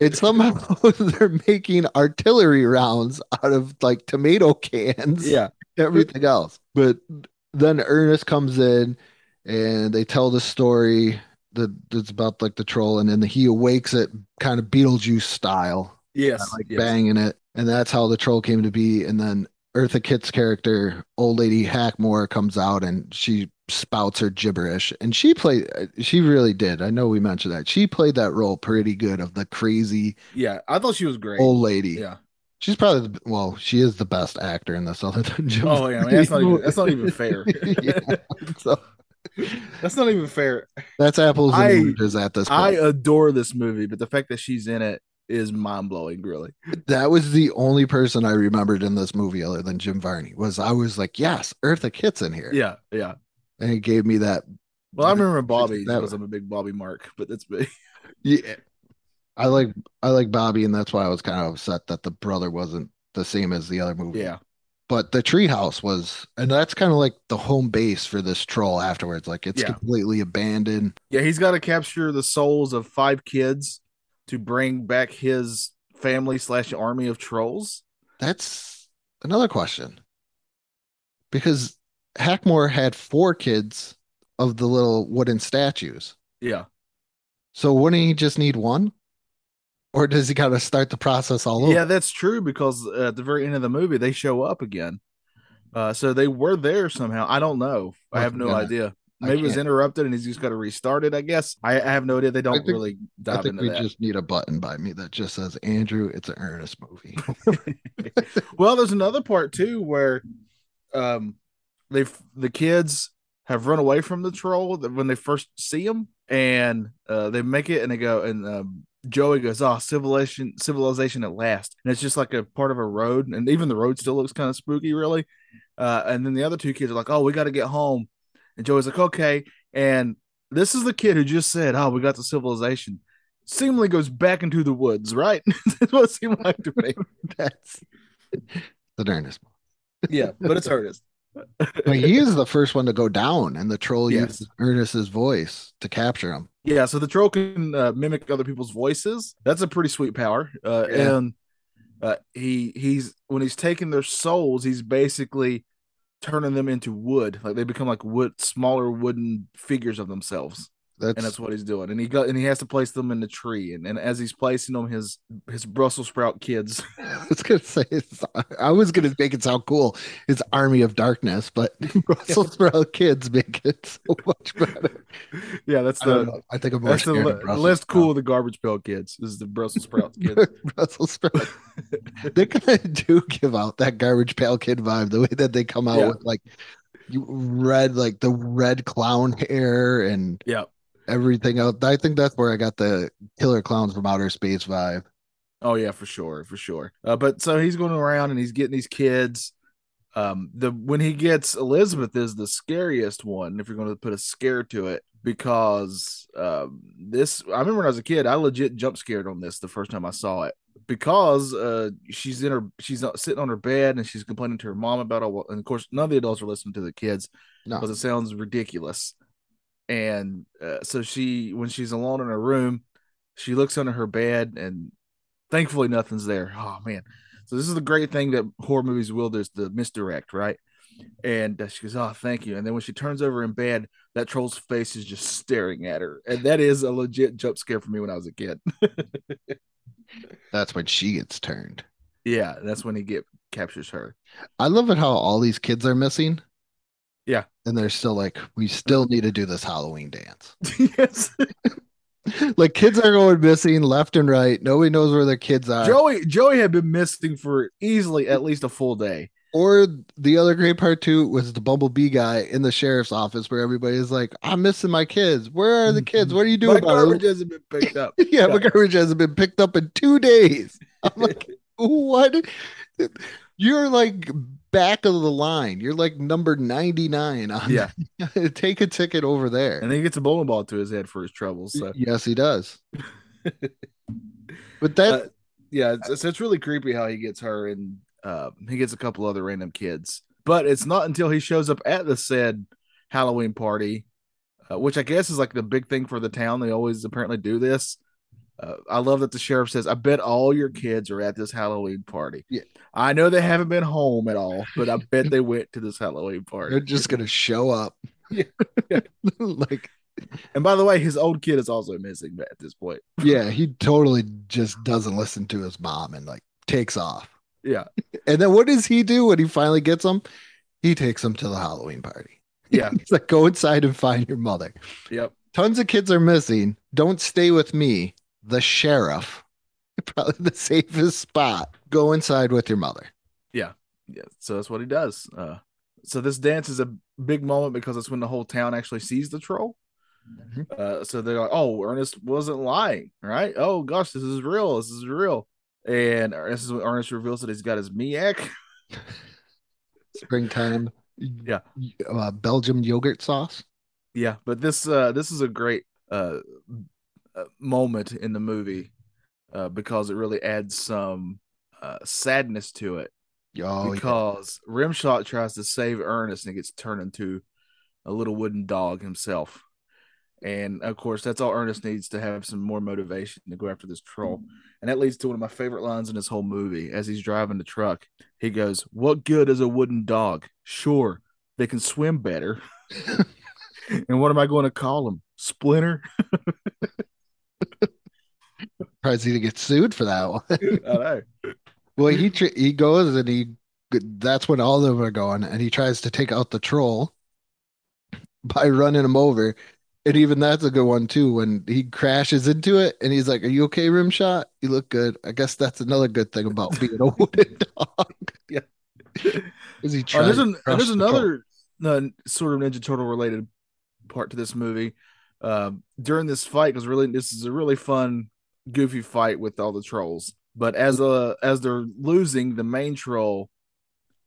And somehow [laughs] they're making artillery rounds out of like tomato cans, Yeah, everything else. But then Ernest comes in and they tell the story that that's about like the troll, and then he awakes it kind of Beetlejuice style, yes, like yes. banging it. And that's how the troll came to be. And then Eartha Kitt's character, old lady Hackmore, comes out and she spouts her gibberish. And she played, uh, she really did. I know we mentioned that. She played that role pretty good of the crazy Yeah, I thought she was great. old lady. Yeah. She's probably, the, well, she is the best actor in this other than Jim. Oh yeah, I mean, that's not even that's not even fair. [laughs] yeah. So That's not even fair. that's apples and I- oranges at this I adore this movie, but the fact that she's in it is mind blowing. Really. that was the only person I remembered in this movie other than Jim Varney. Was I was like, yes, Eartha Kitt's in here. Yeah, yeah. and he gave me that. Well, I remember Bobby [laughs] That- was I'm a big Bobby Mark, but that's me. [laughs] Yeah, I like I like Bobby, and that's why I was kind of upset that the brother wasn't the same as the other movie. Yeah, but the treehouse was, and that's kind of like the home base for this troll. Afterwards, like it's Yeah. completely abandoned. yeah. He's got to capture the souls of five kids to bring back his family slash army of trolls. That's another question, because Hackmore had four kids of the little wooden statues. Yeah, So wouldn't he just need one? Or does he got to start the process all over? yeah, that's true because at the very end of the movie they show up again. Uh, so they were there somehow. I don't know. I have no Yeah. idea. I Maybe it was interrupted and he's just got to restart it. I guess. I, I have no idea. They don't really I dive think into we that. just need a button by me that just says Andrew, it's an Ernest movie. [laughs] well, there's another part too where um they the kids have run away from the troll when they first see him and uh they make it and they go and um Joey goes, "Oh, civilization, civilization at last," and it's just like a part of a road, and even the road still looks kind of spooky, really. Uh, and then the other two kids are like, "Oh, we got to get home," and Joey's like, "Okay." And this is the kid who just said, "Oh, we got the civilization." Seemingly goes back into the woods, right? [laughs] That's what it seemed like to me. That's the Ernest. Yeah, but it's Ernest. But he is the first one to go down, and the troll Yes. uses Ernest's voice to capture him. Yeah, so the troll can uh, mimic other people's voices. That's a pretty sweet power. Uh, Yeah. And uh, he he's when he's taking their souls, he's basically turning them into wood. Like they become like wood, smaller wooden figures of themselves, That's, and that's what he's doing. And he got and he has to place them in the tree. And, and as he's placing them, his his Brussels sprout kids. [laughs] I was gonna say. I was gonna make it sound cool. It's Army of Darkness, but [laughs] Brussels sprout kids make it so much better. yeah, that's the know. I think I'm more that's the scared le- of Brussels less sprout. cool. The garbage pail kids This is the Brussels sprout [laughs] kids. Brussels sprout. they kind of do give out that garbage pail kid vibe. The way that they come out Yeah. with like you red, like the red clown hair and Yeah. Everything else. I think that's where I got the killer clowns from outer space vibe. Oh yeah, for sure, for sure. Uh, but so he's going around and he's getting these kids. Um, the when he gets Elizabeth is the scariest one. If you're going to put a scare to it, because um, this I remember when I was a kid, I legit jump scared on this the first time I saw it. because uh, she's in her she's sitting on her bed and she's complaining to her mom about all. And of course, none of the adults are listening to the kids No. because it sounds ridiculous. And uh, so she, when she's alone in her room, she looks under her bed and thankfully nothing's there. Oh man! So this is the great thing that horror movies will do is the misdirect, right? And uh, she goes, "Oh, thank you." And then when she turns over in bed, that troll's face is just staring at her, and that is a legit jump scare for me when I was a kid. [laughs] That's when she gets turned. yeah, that's when he get captures her. I love it how all these kids are missing. Yeah. And they're still like, we still need to do this Halloween dance. [laughs] yes, [laughs] like kids are going missing left and right. Nobody knows where their kids are. Joey. Joey had been missing for easily at least a full day. Or the other great part too was the Bumblebee guy in the sheriff's office where everybody's like, I'm missing my kids. Where are the kids? What are you doing My about garbage it? hasn't been picked up. [laughs] yeah, my garbage hasn't been picked up in two days. I'm like, what? You're like back of the line. You're like number 99 on Yeah, [laughs] take a ticket over there. and then he gets a bowling ball to his head for his troubles. So Yes, he does. [laughs] But that Uh, yeah, it's, it's, it's really creepy how he gets her and uh, he gets a couple other random kids. But it's not until he shows up at the said Halloween party, uh, which I guess is like the big thing for the town. They always apparently do this. Uh, I love that the sheriff says, "I bet all your kids are at this Halloween party." Yeah. I know they haven't been home at all, but I bet they went to this Halloween party. they're just gonna show up. [laughs] Yeah. [laughs] like And by the way, his old kid is also missing at this point. yeah, he totally just doesn't listen to his mom and like takes off. Yeah, [laughs] And then what does he do when he finally gets them? He takes them to the Halloween party. yeah, He's like, go inside and find your mother. yep. Tons of kids are missing. Don't stay with me, the sheriff. [laughs] Probably the safest spot. Go inside with your mother. Yeah, Yeah. so that's what he does. Uh, so this dance is a big moment because it's when the whole town actually sees the troll. Mhm. Uh, so they're like, "Oh, Ernest wasn't lying, right? Oh gosh, this is real. This is real." And this is when Ernest reveals that he's got his miak. [laughs] Springtime. Yeah. Uh, Belgium yogurt sauce. Yeah, but this uh, this is a great uh, moment in the movie uh, because it really adds some uh, sadness to it. Oh, yeah. because Rimshot tries to save Ernest and gets turned into a little wooden dog himself. And of course, that's all Ernest needs to have some more motivation to go after this troll. And that leads to one of my favorite lines in this whole movie. As he's driving the truck, he goes, What good is a wooden dog? Sure, they can swim better. [laughs] and what am I going to call him? Splinter? [laughs] Surprised he didn't get sued for that one. I know. [laughs] Well, he tr- he goes and he that's when all of them are going, and he tries to take out the troll by running him over. And even that's a good one too. When he crashes into it, and he's like, "Are you okay, Rimshot? You look good." I guess that's another good thing about being a [laughs] wooden dog. [laughs] Yeah. Is he Oh, trying? there's an, there's the another uh, sort of Ninja Turtle related part to this movie. Um, during this fight, because really this is a really fun, goofy fight with all the trolls. But as uh as they're losing, the main troll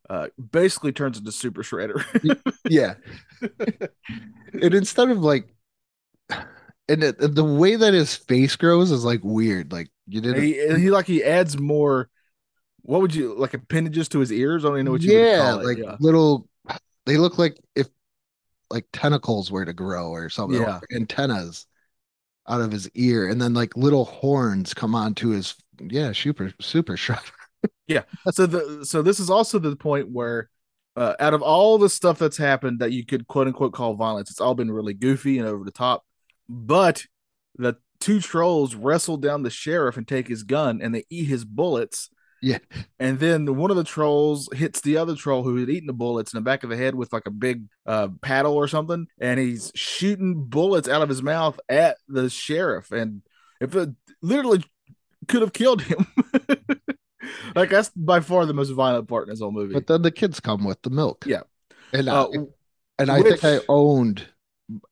uh basically turns into Super Shredder. Yeah. [laughs] and instead of like, and it, the way that his face grows is like weird. Like you didn't. he he like he adds more. What would you like appendages to his ears? I don't even know what you would yeah, like yeah. little. They look like if like tentacles were to grow or something. Yeah. or antennas out of his ear, and then like little horns come onto his. Yeah, super super shredder. [laughs] so the so this is also the point where uh, out of all the stuff that's happened that you could quote unquote call violence, it's all been really goofy and over the top. But the two trolls wrestle down the sheriff and take his gun and they eat his bullets. Yeah. And then one of the trolls hits the other troll who had eaten the bullets in the back of the head with like a big uh, paddle or something. And he's shooting bullets out of his mouth at the sheriff. And if it literally could have killed him. [laughs] like that's by far the most violent part in this whole movie. But then the kids come with the milk. Yeah. and Uh, I, and I think I owned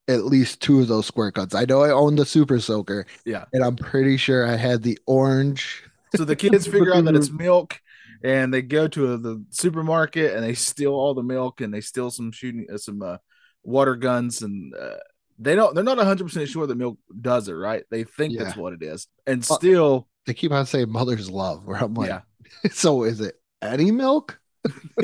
at least two of those squirt guns. I know I owned the super soaker. Yeah. and I'm pretty sure I had the orange. So the kids [laughs] figure out that it's milk and they go to the supermarket and they steal all the milk and they steal some shooting uh, some uh, water guns and uh, they don't they're not 100% sure that milk does it right they think that's what it is and Uh, still they keep on saying mother's love, where I'm like, yeah. [laughs] so is it any milk? [laughs]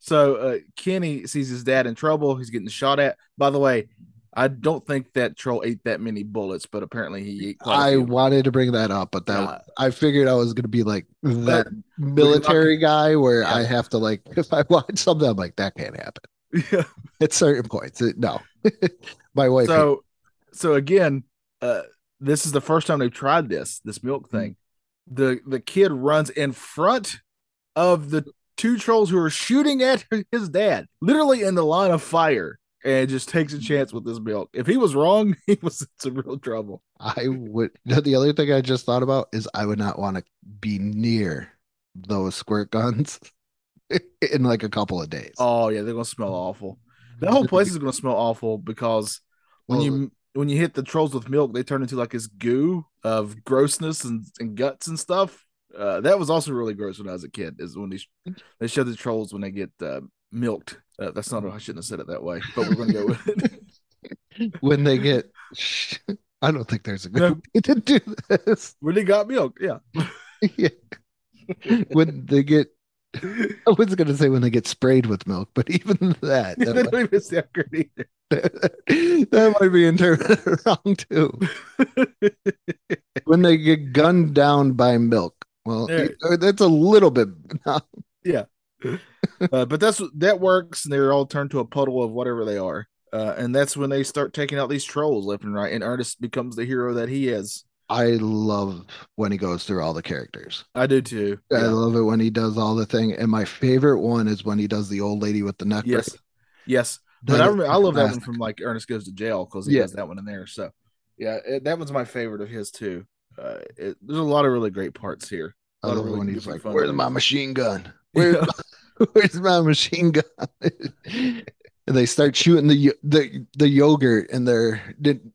So uh, Kenny sees his dad in trouble. He's getting shot at. By the way, I don't think that troll ate that many bullets, but apparently he ate quite a I wanted to bring that up, but that Yeah. I figured I was gonna be like that But military guy where Yeah. I have to like [laughs] if I watch something, I'm like, that can't happen. Yeah. [laughs] At certain points. It- no. [laughs] My wife So, so again, uh, this is the first time they've tried this this Mm-hmm. milk thing. The the kid runs in front of the two trolls who are shooting at his dad, literally in the line of fire, and just takes a chance with this milk. If he was wrong, [laughs] he was in some real trouble. I would you know, the other thing I just thought about is I would not want to be near those squirt guns [laughs] in like a couple of days. Oh yeah, they're gonna smell awful. The whole place is gonna smell awful because when Well, you when you hit the trolls with milk, they turn into like this goo of grossness and, and guts and stuff. Uh, that was also really gross when I was a kid. Is when they they show the trolls when they get uh, milked. Uh, that's not. I shouldn't have said it that way, but we're gonna go with it. [laughs] [laughs] when they get I don't think there's a good No. [laughs] way to do this. when they got milk, yeah. Yeah. when they get I was gonna say when they get sprayed with milk, but even that that, don't even sound good either. that might be interpreted wrong too. When they get gunned down by milk. Well, that's a little bit Yeah. [laughs] uh, but that's that works, and they're all turned to a puddle of whatever they are. Uh, and that's when they start taking out these trolls left and right, and Ernest becomes the hero that he is. I love when he goes through all the characters. I do too. I Yeah. love it when he does all the thing. And my favorite one is when he does the old lady with the neck. Yes. Yes. But I remember, I love that one from like Ernest Goes to Jail because he Yeah. does that one in there. So, yeah, it, that one's my favorite of his too. Uh, it, there's a lot of really great parts here. I love it really when he's like, "Where's my machine gun? [laughs] Where's Yeah. Where's my machine gun?" and [laughs] they start shooting the the the yogurt in their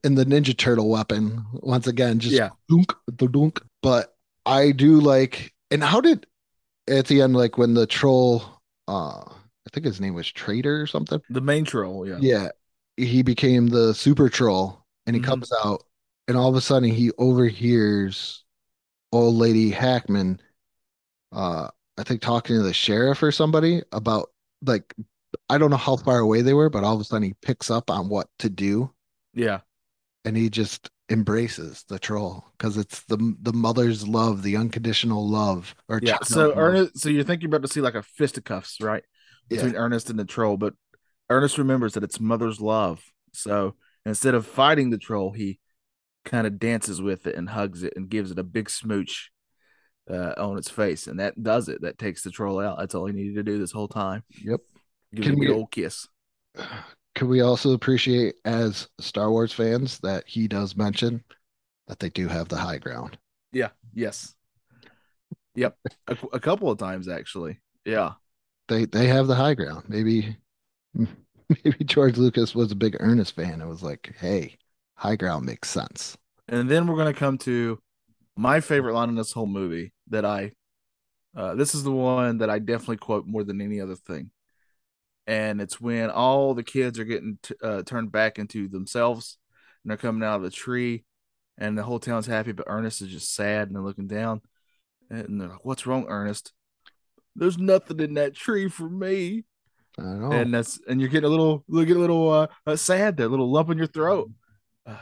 in the Ninja Turtle weapon once again. Just Yeah. dunk, dunk. But I do like. And how did at the end, like when the troll, uh, I think his name was Trader or something. The main troll, yeah. Yeah, he became the super troll and he Mhm. comes out and all of a sudden he overhears old lady Hackman uh I think talking to the sheriff or somebody about like I don't know how far away they were, but all of a sudden he picks up on what to do Yeah. and he just embraces the troll because it's the the mother's love, the unconditional love or Yeah. So love. Ernest, so you're about to see like a fisticuffs, right? Yeah. Between Ernest and the troll, but Ernest remembers that it's mother's love. So instead of fighting the troll, he kind of dances with it and hugs it and gives it a big smooch uh, on its face, and that does it. That takes the troll out. That's all he needed to do this whole time. Yep. Give Can a we- good old kiss. [sighs] Could we also appreciate as Star Wars fans that he does mention that they do have the high ground? Yeah. Yes. Yep. A, a couple of times actually. Yeah. They they have the high ground. Maybe [laughs] maybe George Lucas was a big Ernest fan and was like, "Hey, high ground makes sense." And then we're gonna come to my favorite line in this whole movie that I uh this is the one that I definitely quote more than any other thing. And it's when all the kids are getting t- uh, turned back into themselves and they're coming out of the tree and the whole town's happy, but Ernest is just sad and they're looking down and they're like, What's wrong, Ernest? There's nothing in that tree for me. I. And that's and you're getting a little look at a little uh, uh sad there, a little lump in your throat. Uh,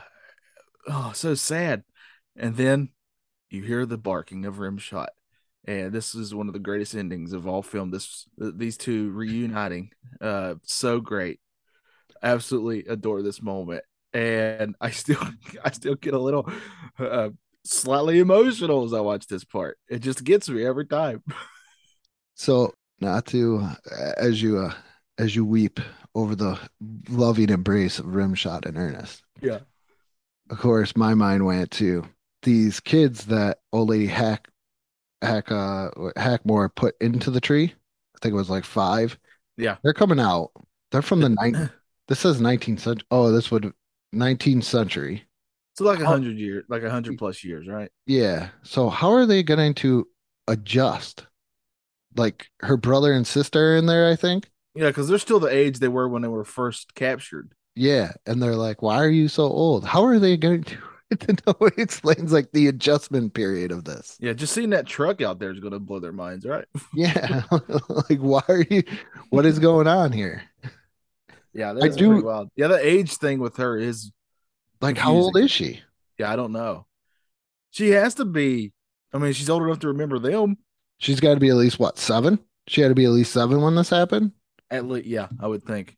oh, so sad. And then you hear the barking of Rimshot. And this is one of the greatest endings of all film. This these two reuniting, uh, so great. Absolutely adore this moment, and I still [laughs] I still get a little uh, slightly emotional as I watch this part. It just gets me every time. [laughs] So not to uh, as you uh, as you weep over the loving embrace of Rimshot and Ernest. Yeah. Of course, my mind went to these kids that old lady Hack Hack uh Hackmore put into the tree. I think it was like five. Yeah. They're coming out. They're from the [clears throat] nine. this says 19th century. Oh, this would 19th century. So like a hundred years, like a hundred plus years, right? Yeah. So how are they going to adjust? Like her brother and sister are in there, I think. Yeah, because they're still the age they were when they were first captured. Yeah, and they're like, "Why are you so old? How are they going to [laughs] no, it explains like the adjustment period of this. Yeah, just seeing that truck out there is going to blow their minds, right? [laughs] Yeah, [laughs] like why are you? What is going on here? Yeah, I that's do- pretty wild. Yeah, the age thing with her is Like, how old is she? yeah, I don't know. She has to be. I mean, she's old enough to remember them. She's got to be at least what seven? She had to be at least seven when this happened. At least, yeah, I would think.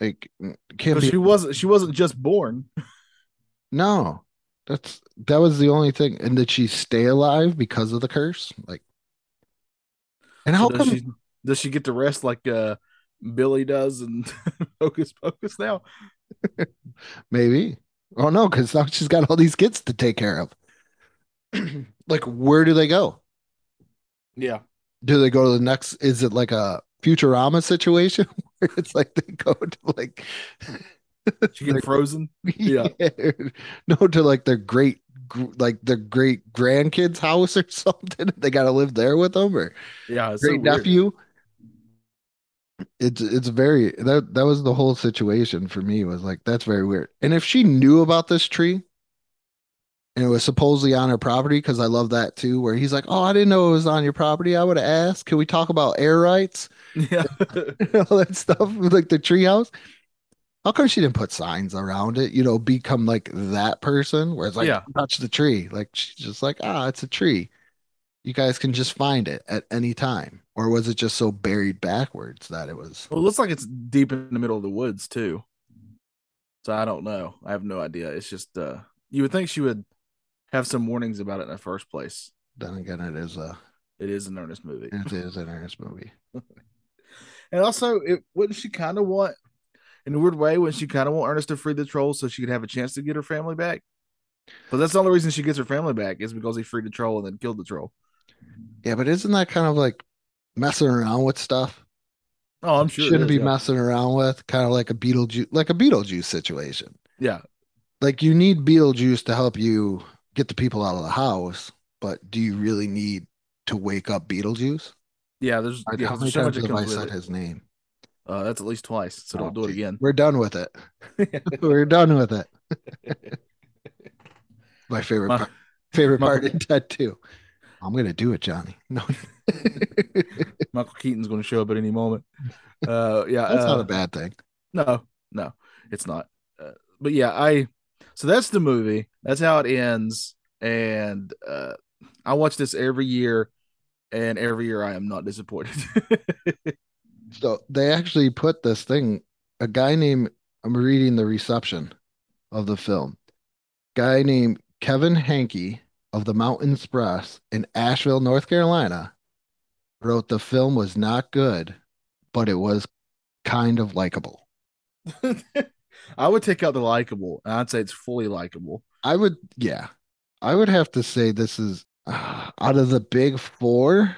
Like, mm, can't be. she wasn't. She wasn't just born. No, that's that was the only thing. And did she stay alive because of the curse? Like, and how So does come? she does she get to rest like uh Billy does and [laughs] Hocus Pocus now? [laughs] Maybe. Oh no, because now she's got all these kids to take care of. [clears throat] like, where do they go? Yeah. Do they go to the next? Is it like a Futurama situation [laughs] where it's like they go to like She get frozen. [laughs] Yeah. [laughs] no to like their great like their great grandkids' house or [laughs] something. They got to live there with them or Yeah. So great weird. nephew. It's it's very that that was the whole situation for me was like that's very weird. And if she knew about this tree and it was supposedly on her property, because I love that too, where he's like, Oh, I didn't know it was on your property. I would have asked, can we talk about air rights? Yeah. all that stuff like the treehouse. How come she didn't put signs around it? You know, become like that person where it's like, Yeah. touch the tree. Like she's just like, ah, it's a tree. You guys can just find it at any time. Or was it just so buried backwards that it was? well, it looks like it's deep in the middle of the woods too. So I don't know. I have no idea. It's just uh you would think she would have some warnings about it in the first place. Then again, it is a It is an Ernest movie. it is an Ernest movie. [laughs] And also, it wouldn't she kind of want, in a weird way, wouldn't she kind of want Ernest to free the troll so she could have a chance to get her family back? But that's the only reason she gets her family back is because he freed the troll and then killed the troll. Yeah, but isn't that kind of like messing around with stuff? Oh, I'm sure. Shouldn't is, be yeah. messing around with kind of like a Beetlejuice, like a Beetlejuice situation. Yeah, like you need Beetlejuice to help you get the people out of the house, but do you really need to wake up Beetlejuice? yeah. There's Like, yeah, How many there's so times have I said his name? Uh, that's at least twice, so Oh, don't do it again. We're done with it. [laughs] We're done with it. [laughs] My favorite My- part, favorite my- part in 2. I'm gonna do it, Johnny. No, [laughs] Michael Keaton's to show up at any moment. Uh, yeah, that's not uh, a bad thing. No, no, it's not. Uh, but yeah, I so that's the movie. That's how it ends. And uh I watch this every year, and every year I am not disappointed. So they actually put this thing. A guy named I'm reading the reception of the film. Guy named Kevin Hankey of the Mountain Xpress in Asheville, North Carolina, wrote the film was not good, but it was kind of likable. [laughs] I would take out the likable, and I'd say it's fully likable. I would, yeah, I would have to say this is uh, [sighs] out of the big four.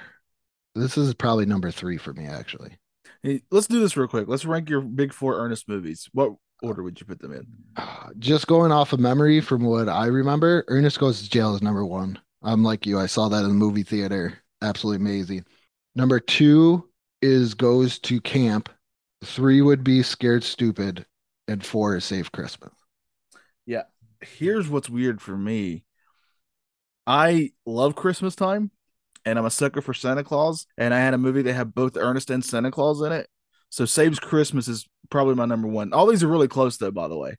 This is probably number three for me, actually. Hey, let's do this real quick. Let's rank your big four Ernest movies. What order would you put them in? [sighs] Just going off of memory from what I remember, Ernest Goes to Jail is number one. I'm like you. I saw that in the movie theater. Absolutely amazing. Number two is Goes to Camp. Three would be Scared Stupid. And four is Save Christmas. Yeah. Here's what's weird for me. I love Christmas time and I'm a sucker for Santa Claus. And I had a movie that had both Ernest and Santa Claus in it. So Saves Christmas is probably my number one. All these are really close though, by the way.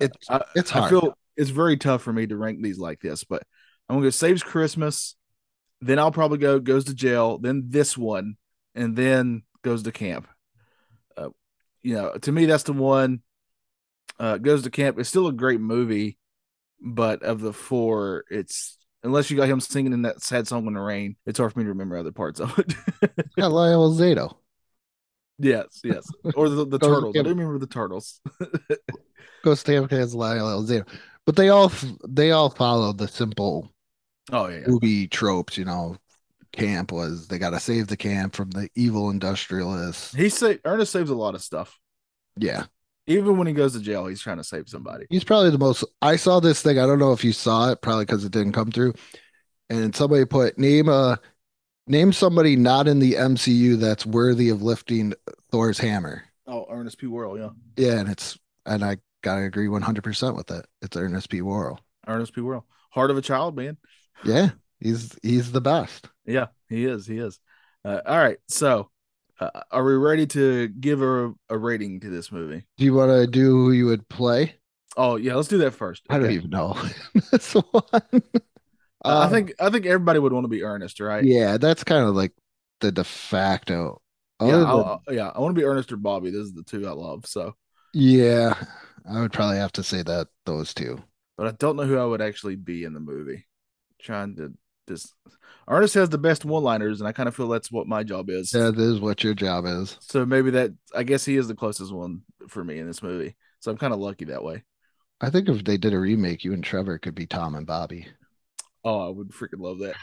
It's I, it's I hard. feel it's very tough for me to rank these like this, but I'm gonna go Saves Christmas, then I'll probably go Goes to Jail, then this one, and then Goes to Camp. Uh, you know, to me, that's the one. Uh, Goes to Camp. It's still a great movie, but of the four, it's unless you got him singing in that sad song in the rain, it's hard for me to remember other parts of it. Got Lyle Alzado. yes, yes, or the, the [laughs] turtles. I do remember the turtles. [laughs] Goes to Camp has Lyle Alzado. But they all they all follow the simple oh yeah, yeah. movie tropes, you know. Camp was they gotta save the camp from the evil industrialists. he say Ernest saves a lot of stuff. Yeah. Even when he goes to jail, he's trying to save somebody. He's probably the most. I saw this thing. I don't know if you saw it, probably because it didn't come through. And somebody put name a name somebody not in the MCU that's worthy of lifting Thor's hammer. Oh, Ernest P. Worrell, yeah. Yeah, and it's and I gotta agree one hundred percent with it. It's Ernest P. Worrell. Ernest P. Worrell, heart of a child, man. Yeah, he's he's the best. Yeah, he is. He is. Uh, all right, so uh, are we ready to give a, a rating to this movie? Do you want to do who you would play? Oh yeah, let's do that first. I don't even know. [laughs] That's one. Uh, I Um, think I think everybody would want to be Ernest, right? yeah, that's kind of like the de facto. yeah, Other I'll- than- yeah. I want to be Ernest or Bobby. Those are the two I love. So, yeah, I would probably have to say that those two. but I don't know who I would actually be in the movie. Trying to just Ernest has the best one-liners, and I kind of feel that's what my job is. That is what your job is. So maybe that I guess he is the closest one for me in this movie. So I'm kind of lucky that way. I think if they did a remake, you and Trevor could be Tom and Bobby. Oh, I would freaking love that.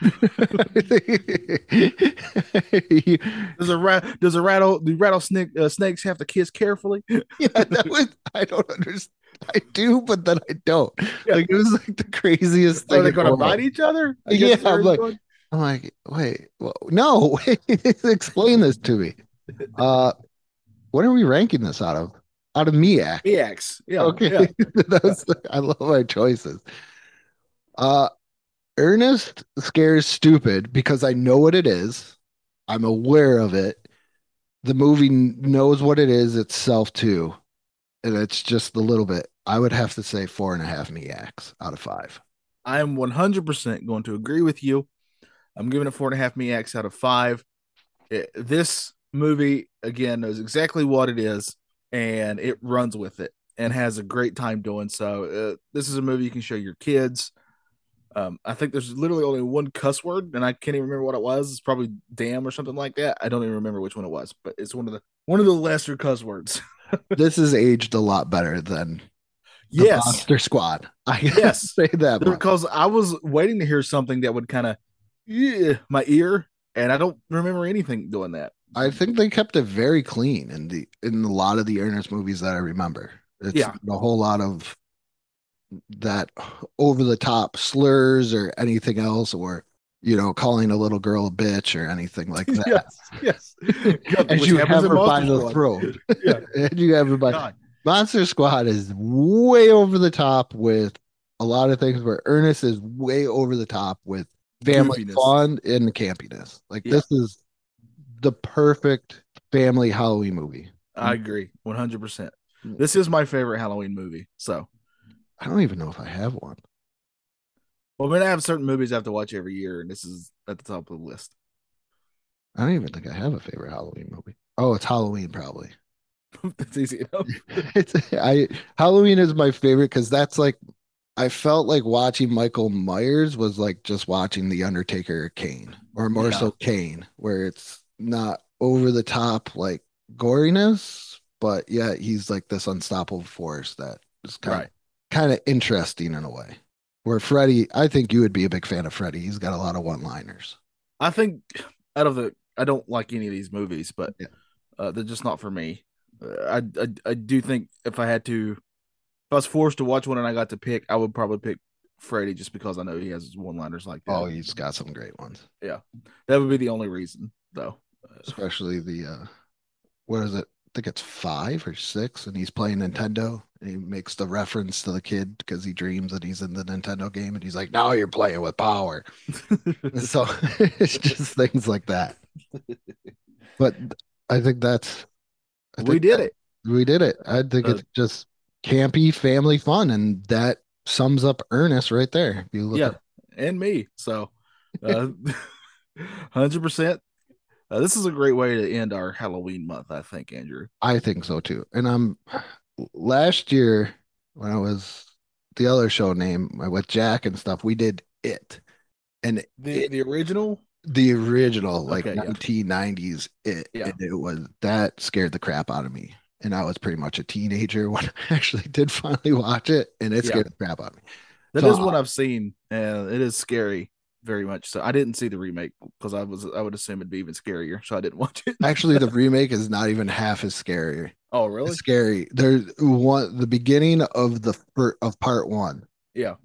[laughs] Does a rat? Does a rattle? Do rattlesnake uh, snakes have to kiss carefully? yeah, that was I don't understand. [laughs] I do, but then I don't. Yeah. Like it was like the craziest thing. Are they in going to bite each other? I [laughs] Yeah, I'm like- going- I'm like, wait, well, no, [laughs] wait, explain this to me. Uh, what are we ranking this out of? Out of Miak. EX. Yeah. Okay, yeah. That's, I love my choices. Uh, Ernest scares stupid because I know what it is. I'm aware of it. The movie knows what it is itself too, and it's just a little bit. I would have to say four and a half Miaks out of five. I am 100% going to agree with you. I'm giving it four and a half MEX out of five. It- this movie, again, knows exactly what it is and it runs with it and has a great time doing so. Uh, this is a movie you can show your kids. Um, I think there's literally only one cuss word, and I can't even remember what it was. It's probably "damn" or something like that. I don't even remember which one it was, but it's one of the one of the lesser cuss words. [laughs] This is aged a lot better than the yes, Monster Squad. I Yes. [laughs] say that because I was waiting to hear something that would kind of yeah my ear, and I don't remember anything doing that. I think they kept it very clean in the in a lot of the Ernest movies that I remember. It's Yeah. a whole lot of that over the top slurs or anything else, or you know, calling a little girl a bitch or anything like that. yes, yes. Which you have her Monster by the Squad. throat. Yeah. [laughs] and you have her by God. Monster Squad is way over the top with a lot of things where Ernest is way over the top with family Goofiness. fun and campiness. Like Yeah. this is the perfect family Halloween movie. I agree, one hundred percent. Mm. This is my favorite Halloween movie. So, I don't even know if I have one. Well, I have certain movies I have to watch every year, and this is at the top of the list. I don't even think I have a favorite Halloween movie. Oh, it's Halloween probably. [laughs] That's easy enough. [laughs] it's I Halloween is my favorite because that's like I felt like watching Michael Myers was like just watching The Undertaker Kane, or more Yeah. so Kane, where it's not over the top like goriness, but yet he's like this unstoppable force that is kind Right. kind of interesting in a way. Where Freddy, I think you would be a big fan of Freddy. He's got a lot of one-liners. I think out of the, I don't like any of these movies, but Yeah. uh, they're just not for me. Uh, I, I I do think if I had to, if I was forced to watch one and I got to pick, I would probably pick Freddy just because I know he has one liners like that. Oh, he's got some great ones. Yeah, that would be the only reason, though. especially the uh what is it think it's five or six and he's playing nintendo and he makes the reference to the kid because he dreams that he's in the nintendo game and he's like now you're playing with power [laughs] so [laughs] it's just things like that but i think that's I we did that- it. we did it i think Uh, it's just campy family fun and that sums up ernest right there If you look Yeah, at- and me. So, uh, [laughs] hundred percent. Uh, this is a great way to end our Halloween month, I think, Andrew. I think so too. And um last year when I was the other show name uh, with Jack and stuff, we did it. And The It- the original. the original like yeah. 1990s it Yeah. it was that scared the crap out of me. And I was pretty much a teenager [laughs] when I actually did finally watch it and it Yeah. scared the crap out of me. That So, is one I've seen, and it is scary very much. So I didn't see the remake because I was I would assume it'd be even scarier, so I didn't [laughs] watch it. Actually the [laughs] remake is not even half as scary. oh, really? It's scary. There's one the beginning of the of part 1 Yeah.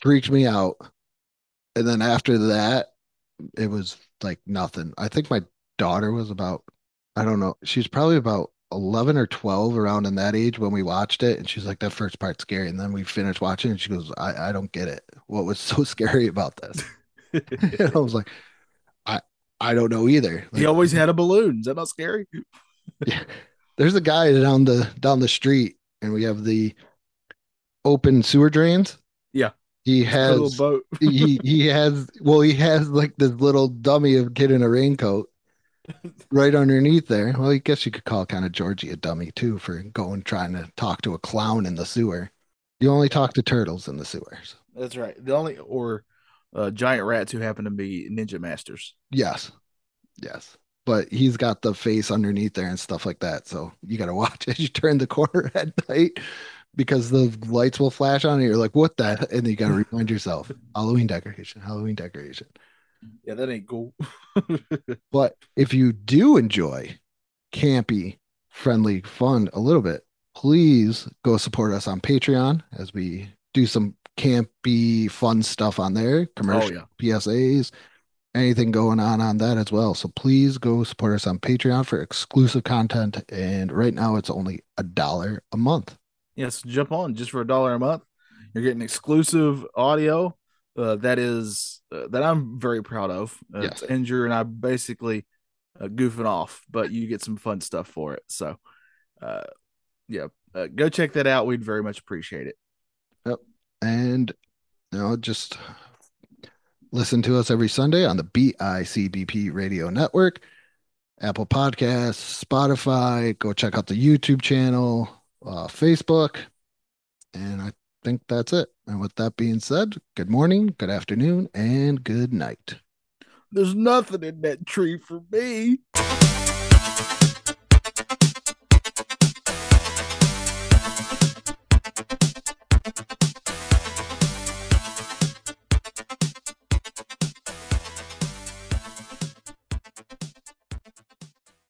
freaked me out. And then after that, it was like nothing. I think my daughter was about, I don't know, she's probably about 11 or 12 around in that age when we watched it and she's like that first part's scary and then we finished watching and she goes I, I don't get it what was so [laughs] scary about this [laughs] and I was like I I don't know either he always had a balloon. Is that not scary? [laughs] yeah. there's a guy down the down the street and we have the open sewer drains Yeah. he A has little boat. he he has well he has like this little dummy of kid in a raincoat right underneath there. Well i guess you could call kind of georgie a dummy too for going trying to talk to a clown in the sewer. You only talk to turtles in the sewers That's right. The only or uh, giant rats who happen to be ninja masters. yes. Yes. But he's got the face underneath there and stuff like that so you got to watch [laughs] as you turn the corner [laughs] at night because the lights will flash on and you're like what the and you got to [laughs] remind yourself halloween decoration halloween decoration Yeah, that ain't cool. [laughs] But if you do enjoy campy, friendly fun a little bit, please go support us on Patreon as we do some campy, fun stuff on there, commercial Oh, yeah. PSAs, anything going on on that as well. So please go support us on Patreon for exclusive content. And right now it's only a dollar a month. Yes, jump on just for a dollar a month. You're getting exclusive audio uh, that is uh, that I'm very proud of. Uh, Yes. It's Andrew and I basically uh, goofing off, but you get some fun stuff for it. So, uh, yeah, uh, go check that out. We'd very much appreciate it. Yep. And you know, just listen to us every Sunday on the BICBP Radio Network, Apple Podcasts, Spotify. Go check out the YouTube channel, uh, Facebook, and I think that's it. And with that being said, good morning, good afternoon, and good night. There's nothing in that tree for me.